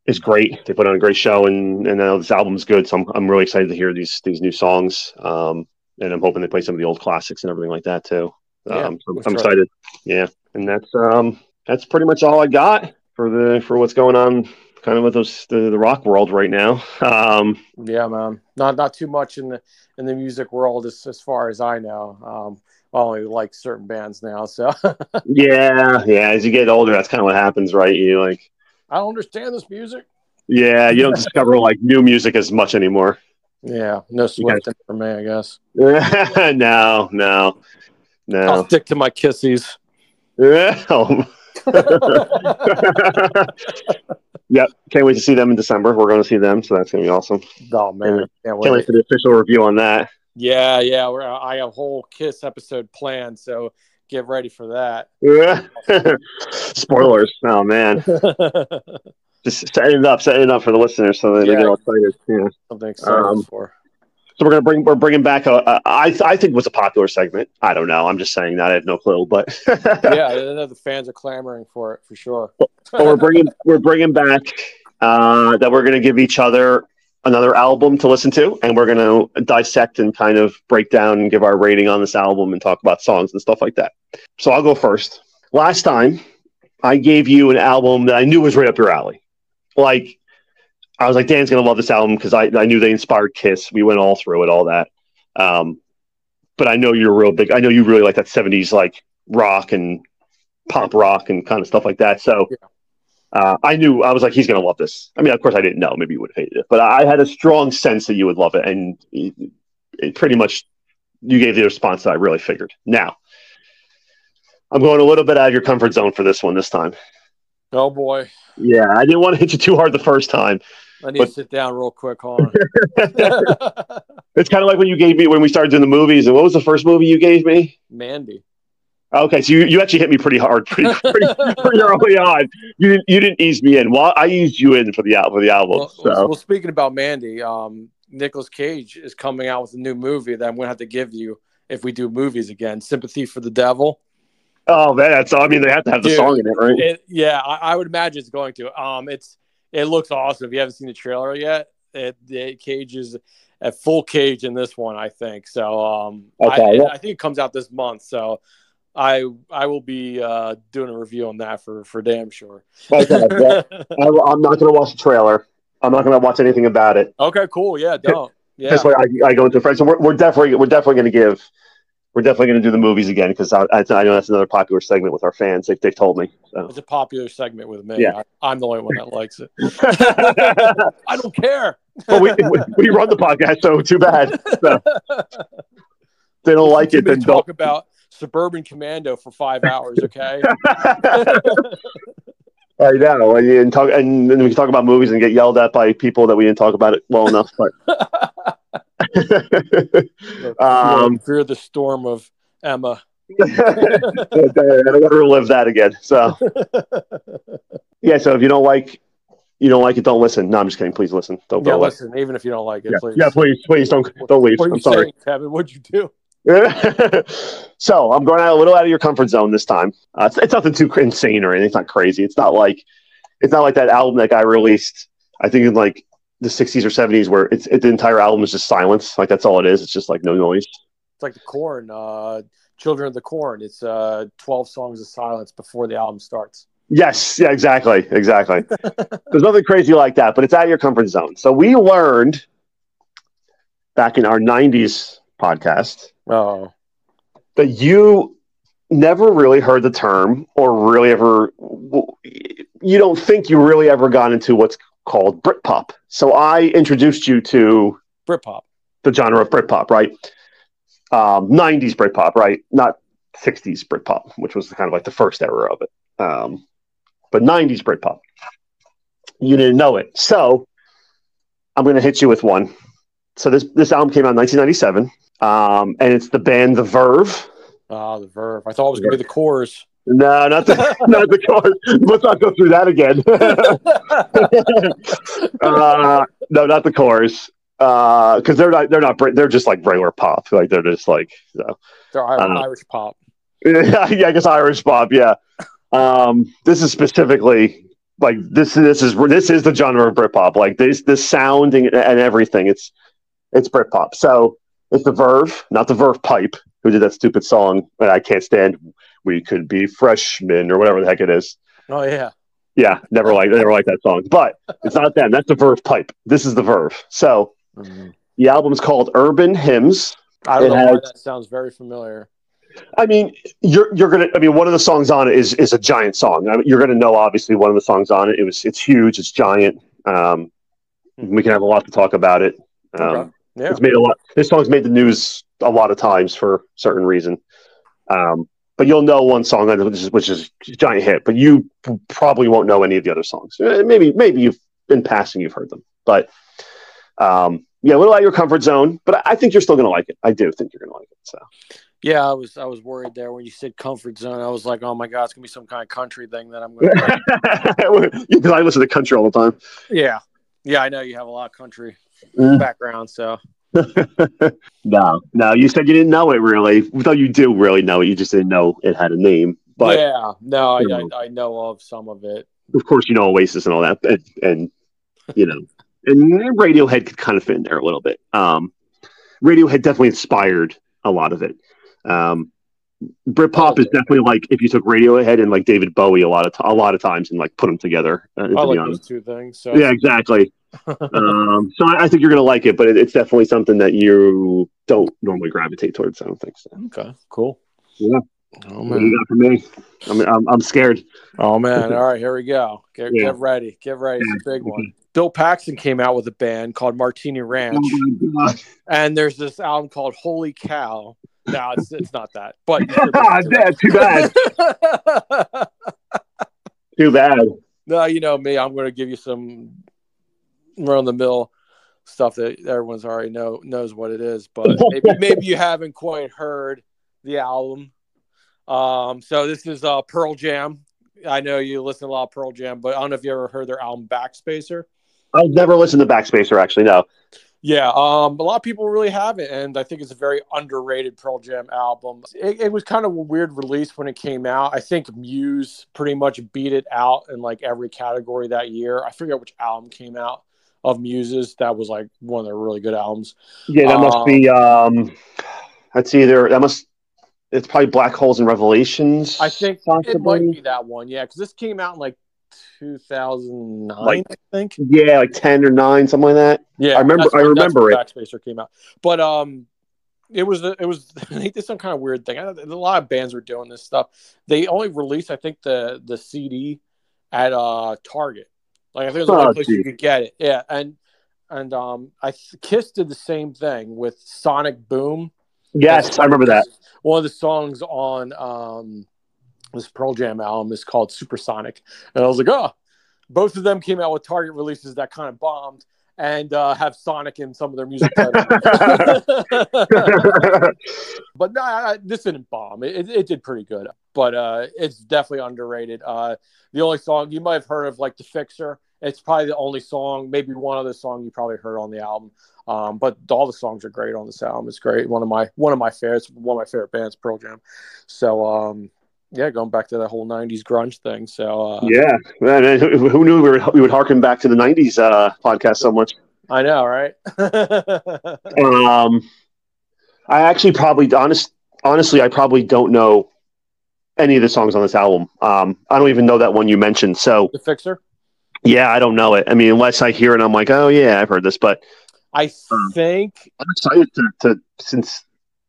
is great. They put on a great show, and and uh, this album's good. So I'm, I'm really excited to hear these these new songs. Um, and I'm hoping they play some of the old classics and everything like that too. Um, yeah, so I'm excited. Yeah, and that's um that's pretty much all I got for the for what's going on kind of with those the, the rock world right now. Um, yeah, man, not not too much in the in the music world as as far as I know. Um, I only like certain bands now, so yeah, yeah. As you get older, that's kind of what happens, right? You like, I don't understand this music. Yeah, you don't discover like new music as much anymore. Yeah, no Swift for me, I guess. no, no, no. I'll stick to my kissies. Yeah. Yep. Can't wait to see them in December. We're going to see them, so that's going to be awesome. Oh man, can't, can't wait. wait for the official review on that. Yeah, yeah. We're, I have a whole Kiss episode planned, so get ready for that. Yeah. Spoilers. Oh man. Just setting it up, setting it up for the listeners so they yeah. get all excited. Yeah. Something excited um, for. So we're gonna bring we're bringing back a, a I I think was a popular segment. I don't know. I'm just saying that I have no clue, but yeah, I know the fans are clamoring for it for sure. but we're bringing we're bringing back uh, that we're gonna give each other another album to listen to, and we're gonna dissect and kind of break down and give our rating on this album and talk about songs and stuff like that. So I'll go first. Last time I gave you an album that I knew was right up your alley, like I was like, Dan's gonna love this album because I, I knew they inspired Kiss. We went all through it, all that. Um, but I know you're real big. I know you really like that '70s like rock and pop rock and kind of stuff like that. So yeah. Uh, I knew I was like, he's gonna love this. I mean, of course, I didn't know. Maybe you would have hated it, but I had a strong sense that you would love it, and it, it pretty much you gave the response that I really figured. Now, I'm going a little bit out of your comfort zone for this one this time. Oh boy. Yeah, I didn't want to hit you too hard the first time. I need but, to sit down real quick. Hold it's kind of like when you gave me when we started doing the movies. And what was the first movie you gave me? Mandy. Okay, so you, you actually hit me pretty hard, pretty, pretty, pretty early on. You didn't you didn't ease me in. Well, I eased you in for the for the album. Well, so. well speaking about Mandy, um, Nicolas Cage is coming out with a new movie that I'm going to have to give you if we do movies again. Sympathy for the Devil. Oh man, that's I mean they have to have the Dude, song in it, right? It, yeah, I, I, would imagine it's going to. Um, it's it looks awesome. If you haven't seen the trailer yet, it, the cage is at full cage in this one, I think. So um, okay, I, yeah. I think it comes out this month. So I I will be uh, doing a review on that for for damn sure. Okay, yeah. I, am not going to watch the trailer. I'm not going to watch anything about it. Okay, cool. Yeah, don't. Yeah, that's why I, I go into friends. So we're, we're definitely we're definitely going to give we're definitely going to do the movies again because I, I, I, know that's another popular segment with our fans. They, they told me. So. It's a popular segment with me. Yeah. I, am the only one that likes it. I don't care. well, we, we, we, run the podcast, so too bad. So. they don't like it. Then talk don't. about Suburban Commando for five hours. Okay. I know, and talk, and then we can talk about movies and get yelled at by people that we didn't talk about it well enough. But um, fear the storm of Emma. I don't want to relive that again. So, yeah. So if you don't like, you don't like it, don't listen. No, I'm just kidding. Please listen. Don't yeah, go listen. Even if you don't like it, yeah. please. Yeah, please, please don't don't leave. I'm sorry, saying, Kevin. What'd you do? so I'm going out a little out of your comfort zone this time. Uh, it's, it's, nothing too insane or anything. It's not crazy. It's not like it's not like that album that guy released. I think in like the 60s or 70s where it's it, the entire album is just silence. Like that's all it is. It's just like no noise. It's like the Korn, uh, Children of the Corn. It's uh, 12 songs of silence before the album starts. Yes, yeah, exactly, exactly. There's nothing crazy like that, but it's out of your comfort zone. So we learned back in our '90s podcast Oh, that you never really heard the term, or really ever. You don't think you really ever got into what's called Britpop. So I introduced you to Britpop. the genre of Britpop, right? Um, 90s Britpop, right? Not 60s Britpop, which was kind of like the first era of it. Um, but 90s Britpop. You didn't know it. So I'm going to hit you with one. So this, this album came out in 1997, um, and it's the band The Verve. Ah, the Verve. I thought it was gonna be the Corrs. No, not the, not the Corrs. Let's not go through that again. uh, no, not the Corrs. Because they're not, they're not, Brit- they're just like regular pop. Like they're just like, so. They're Ir- Uh, Irish pop. yeah, I guess Irish pop. Yeah. Um, this is specifically like this. This is this is the genre of Britpop. Like this, the sounding and everything. It's it's Britpop. So it's the Verve, not the Verve Pipe, who did that stupid song that I can't stand. We could be freshmen or whatever the heck it is. Oh yeah. Yeah, never like never like that song. But it's not them. That's the Verve Pipe. This is the Verve. So the album's called Urban Hymns. I don't It know why that sounds very familiar. I mean, you're you're gonna. I mean, one of the songs on it is is a giant song. I mean, you're gonna know obviously one of the songs on it. It was it's huge. It's giant. Um, we can have a lot to talk about it. Um, Okay. Yeah. It's made a lot. This song's made the news a lot of times for certain reason. Um, but you'll know one song on which is which is a giant hit. But you probably won't know any of the other songs. Uh, Maybe maybe you've in passing you've heard them. But um, yeah, a little out of your comfort zone. But I, I think you're still gonna like it. I do think you're gonna like it. So. Yeah, I was I was worried there when you said comfort zone. I was like, oh my god, it's gonna be some kind of country thing that I'm gonna. Because I listen to country all the time. yeah, yeah, I know you have a lot of country Mm. background, so no, no, you said you didn't know it really. Though you do really know it, you just didn't know it had a name. But yeah, no, I, you I know. I know of some of it. of course, you know Oasis and all that, and, and you know, and Radiohead could kind of fit in there a little bit. Um, Radiohead definitely inspired a lot of it. Um, Britpop is definitely like if you took Radiohead and like David Bowie a lot of t- a lot of times and like put them together. Uh, I be like those two things. So Yeah, exactly. Um, so I, I think you're going to like it, but it, it's definitely something that you don't normally gravitate towards. I don't think so. okay, cool. Yeah. Oh What you got for me? I'm, I'm, I'm scared. Oh man. All right, here we go. Get, Yeah. get ready. Get ready. It's a big one. Bill Paxton came out with a band called Martini Ranch. Oh and there's this album called Holy Cow. No, it's, it's not that. But too bad. Too bad. no, you know me. I'm going to give you some run the mill stuff that everyone's already know knows what it is. But maybe maybe you haven't quite heard the album. Um, so this is uh, Pearl Jam. I know you listen to a lot of Pearl Jam, but I don't know if you ever heard their album Backspacer. I've never listened to Backspacer, actually. No. Yeah, um, a lot of people really have it, and I think it's a very underrated Pearl Jam album. It, it was kind of a weird release when it came out. I think Muse pretty much beat it out in like every category that year. I forget which album came out of Muse's. That was like one of their really good albums. Yeah, that must Um, be. Um, that's either that must. It's probably Black Holes and Revelations. I think it possibly. might be that one. Yeah, because this came out in like 2009, Like- I think. Yeah, like ten or nine, something like that. Yeah, I remember- I remember it. Backspacer came out, but um, it was it was they did some kind of weird thing. I, a lot of bands were doing this stuff. They only released, I think, the the CD at uh Target. Like I think it was the Oh, only place you could get it. Yeah, and and um, I Kiss did the same thing with Sonic Boom. Yes, I remember that. One of the songs on um, this Pearl Jam album is called Supersonic, and I was like, oh, both of them came out with Target releases that kind of bombed and uh, have Sonic in some of their music. but no, I- this didn't bomb. It, it, it did pretty good, but uh, it's definitely underrated. Uh, the only song you might have heard of, like "The Fixer," it's probably the only song, maybe one other song you probably heard on the album. Um, but all the songs are great on this album. It's great. One of my one of my favorites. One of my favorite bands, Pearl Jam. So um, yeah, going back to that whole '90s grunge thing. So uh, yeah, man, who knew we, were, we would harken back to the '90s uh, podcast so much? I know, right? Um, I actually probably honest honestly, I probably don't know any of the songs on this album. Um, I don't even know that one you mentioned. So The Fixer. Yeah, I don't know it. I mean, unless I hear it, I'm like, oh yeah, I've heard this. But I Um, think I'm excited to, to since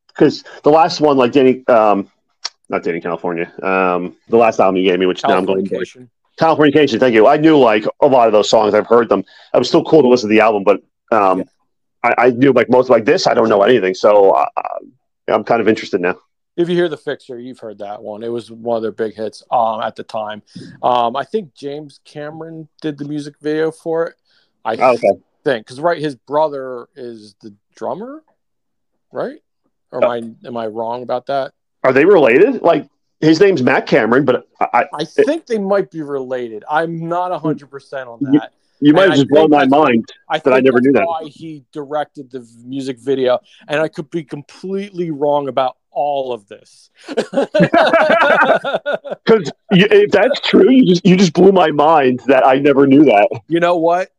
because the last one, like Danny, um, not Dani California, um, the last album you gave me, which now I'm going to Californication. Californication. Thank you. I knew like a lot of those songs. I've heard them. It was still cool to listen to the album, but um, Yeah. I, I knew like most like this. I don't know anything, so uh, I'm kind of interested now. If you hear the Fixer, you've heard that one. It was one of their big hits um, at the time. Um, I think James Cameron did the music video for it. I Oh, okay. think because right, his brother is the drummer, right? Or am I am I wrong about that? Are they related? Like his name's Matt Cameron, but I, I I think they might be related. I'm not hundred percent on that. You might And have just blown my mind. I But I never knew that. Why he directed the music video, and I could be completely wrong about all of this. Because if that's true, you just you just blew my mind that I never knew that. you know what?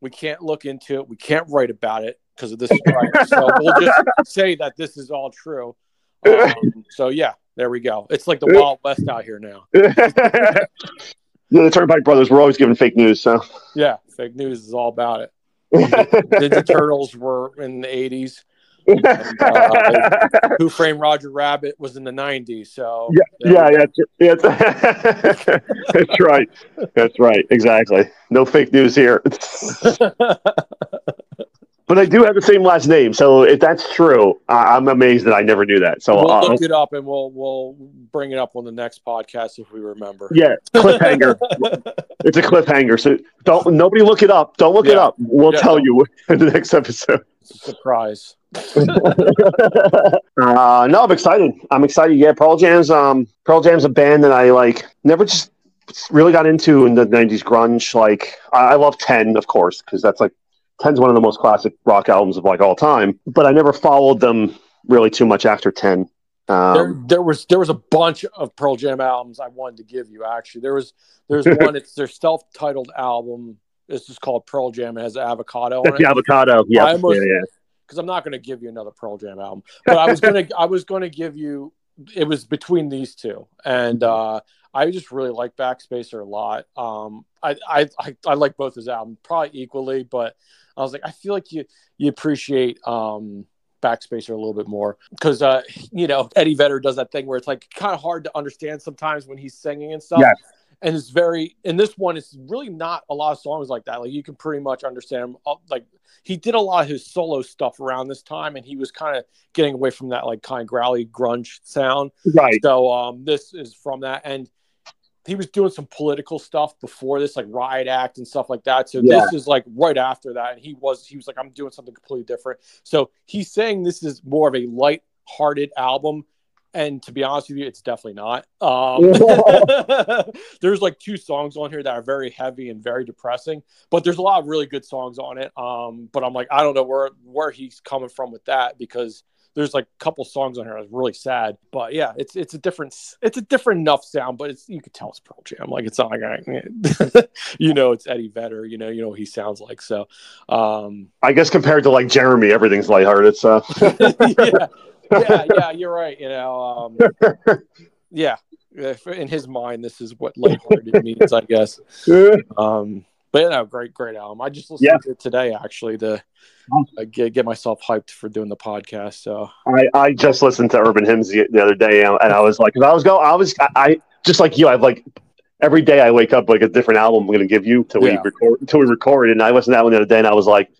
We can't look into it. We can't write about it because of this strike. so we'll just say that this is all true. Um, so yeah, there we go. It's like the Wild West out here now. Yeah, the Turnpike Brothers were always giving fake news, so Yeah, fake news is all about it. The Turtles were in the '80s. Uh, Who Framed Roger Rabbit was in the '90s. So yeah, yeah, yeah, that's, that's right. That's right. Exactly. No fake news here. But I do have the same last name, so if that's true, I- I'm amazed that I never knew that. So, we'll uh, look it up and we'll we'll bring it up on the next podcast if we remember. yeah, cliffhanger. it's a cliffhanger. So don't nobody look it up. Don't look it up. We'll Yeah, tell don't. you in the next episode. Surprise. uh, no, I'm excited. I'm excited. Yeah, Pearl Jam's um Pearl Jam's a band that I like never just really got into in the '90s grunge. Like I, I love Ten, of course, because that's like Ten's one of the most classic rock albums of like all time. But I never followed them really too much after Ten. there, Um, there was there was a bunch of Pearl Jam albums I wanted to give you. Actually, there was there's one. It's their self-titled album. This is called Pearl Jam. It has avocado on that's it. the avocado. Yeah, I almost- yeah, yeah. because I'm not going to give you another Pearl Jam album, but I was gonna I was going to give you. It was between these two, and uh, I just really like Backspacer a lot. Um, I, I I I like both his albums probably equally, but I was like, I feel like you you appreciate um, Backspacer a little bit more because uh, you know Eddie Vedder does that thing where it's like kind of hard to understand sometimes when he's singing and stuff. Yes. And it's very in this one, it's really not a lot of songs like that. Like you can pretty much understand him. uh, Like he did a lot of his solo stuff around this time, and he was kind of getting away from that like kind of growly grunge sound. Right. So um, this is from that, and he was doing some political stuff before this, like Riot Act and stuff like that. So Yeah. this is like right after that, and he was he was like, I'm doing something completely different. So he's saying this is more of a light-hearted album. And to be honest with you, it's definitely not. Um, there's like two songs on here that are very heavy and very depressing, but there's a lot of really good songs on it. Um, but I'm like, I don't know where where he's coming from with that because there's like a couple songs on here that's really sad. But yeah, it's it's a different it's a different enough sound, but it's you could tell it's Pearl Jam. Like it's not like I, you know it's Eddie Vedder. You know you know what he sounds like. So um, I guess compared to like Jeremy, everything's lighthearted. So yeah, yeah, yeah, you're right. You know, um, yeah. In his mind, this is what lighthearted means, I guess. Um, but you know, great, great album. I just listened Yeah. to it today actually to uh, get get myself hyped for doing the podcast. So I, I just listened to Urban Hymns the, the other day, and I was like, I was going, I was, I, I just like you, I've like every day I wake up like a different album I'm going to give you till we Yeah. record, until we record, and I listened to that one the other day, and I was like,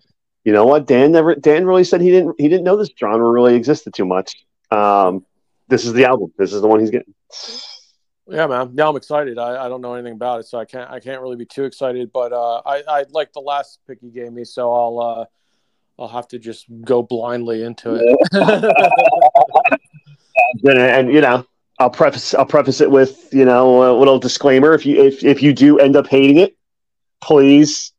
you know what, Dan never, Dan really said he didn't, he didn't know this genre really existed too much. Um, this is the album. This is the one he's getting. Yeah, man. Now I'm excited. I, I don't know anything about it, so I can't I can't really be too excited. But uh, I I like the last pick you gave me, so I'll uh, I'll have to just go blindly into it. and, and you know i'll preface i'll preface it with you know a little disclaimer if you if, if you do end up hating it please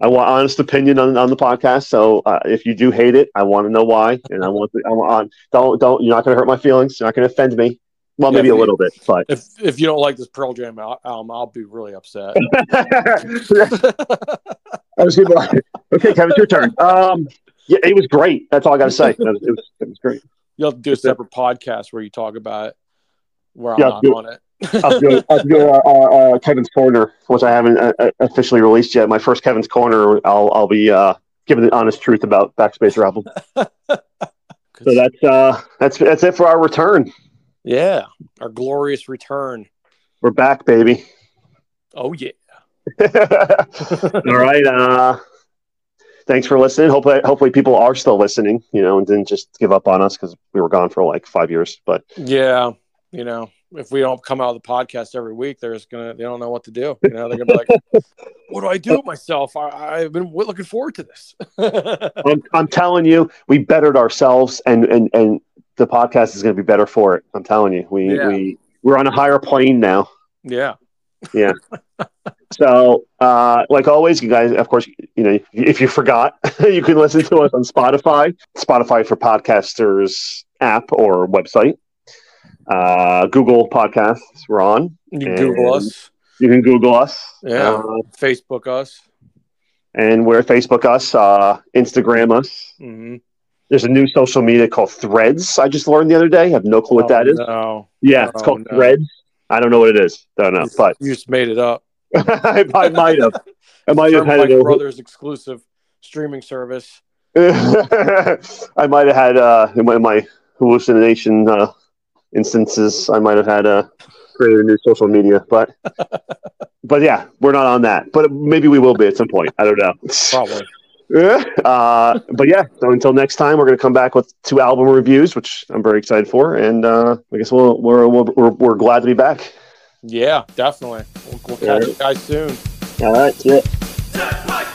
i want honest opinion on, on the podcast so uh, if you do hate it i want to know why and i want to, i want don't don't you're not going to hurt my feelings you're not going to offend me well Yeah, maybe a little bit but if if you don't like this Pearl Jam album, I'll be really upset. i was gonna be like, okay kevin it's your turn um yeah it was great that's all i gotta say it was, it was, it was great You'll have to do a separate podcast where you talk about it. where I'm not on it. I'll do, I'll do uh, uh, uh, Kevin's Corner, which I haven't uh, uh, officially released yet. My first Kevin's Corner, I'll I'll be uh, giving the honest truth about Backspace Rebel. So that's uh, that's that's it for our return. Yeah, our glorious return. We're back, baby. Oh yeah. All right. Uh, thanks for listening. Hopefully, hopefully people are still listening. You know, and didn't just give up on us because we were gone for like five years. But Yeah, you know, if we don't come out of the podcast every week, they're just gonna they don't know what to do. You know, they're gonna be like, "What do I do with myself? I, I've been looking forward to this." I'm, I'm telling you, we bettered ourselves, and and and the podcast is going to be better for it. I'm telling you, we Yeah. we we're on a higher plane now. yeah, yeah. So, uh, like always, you guys, of course, you know, if you forgot, you can listen to us on Spotify, Spotify for Podcasters app or website, uh, Google Podcasts. We're on. you can Google us. You can Google us. Yeah. Uh, Facebook us. and we're Facebook us, uh, Instagram us. hmm There's a new social media called Threads. I just learned the other day. I have no clue what that is. No, Yeah, it's Oh, called no. Threads. I don't know what it is. I Don't know, but you just made it up. I, I might have. I might have had it. Brothers exclusive streaming service. I might have had uh, in my, in my hallucination uh, instances. I might have had uh, created a new social media, but but yeah, we're not on that. But maybe we will be at some point. I don't know. Probably. uh, but yeah, so until next time, we're going to come back with two album reviews, which I'm very excited for, and uh, I guess we'll, we're, we're we're we're glad to be back. Yeah, definitely. We'll, we'll catch Alright. you guys soon. All right, yeah. Turnpike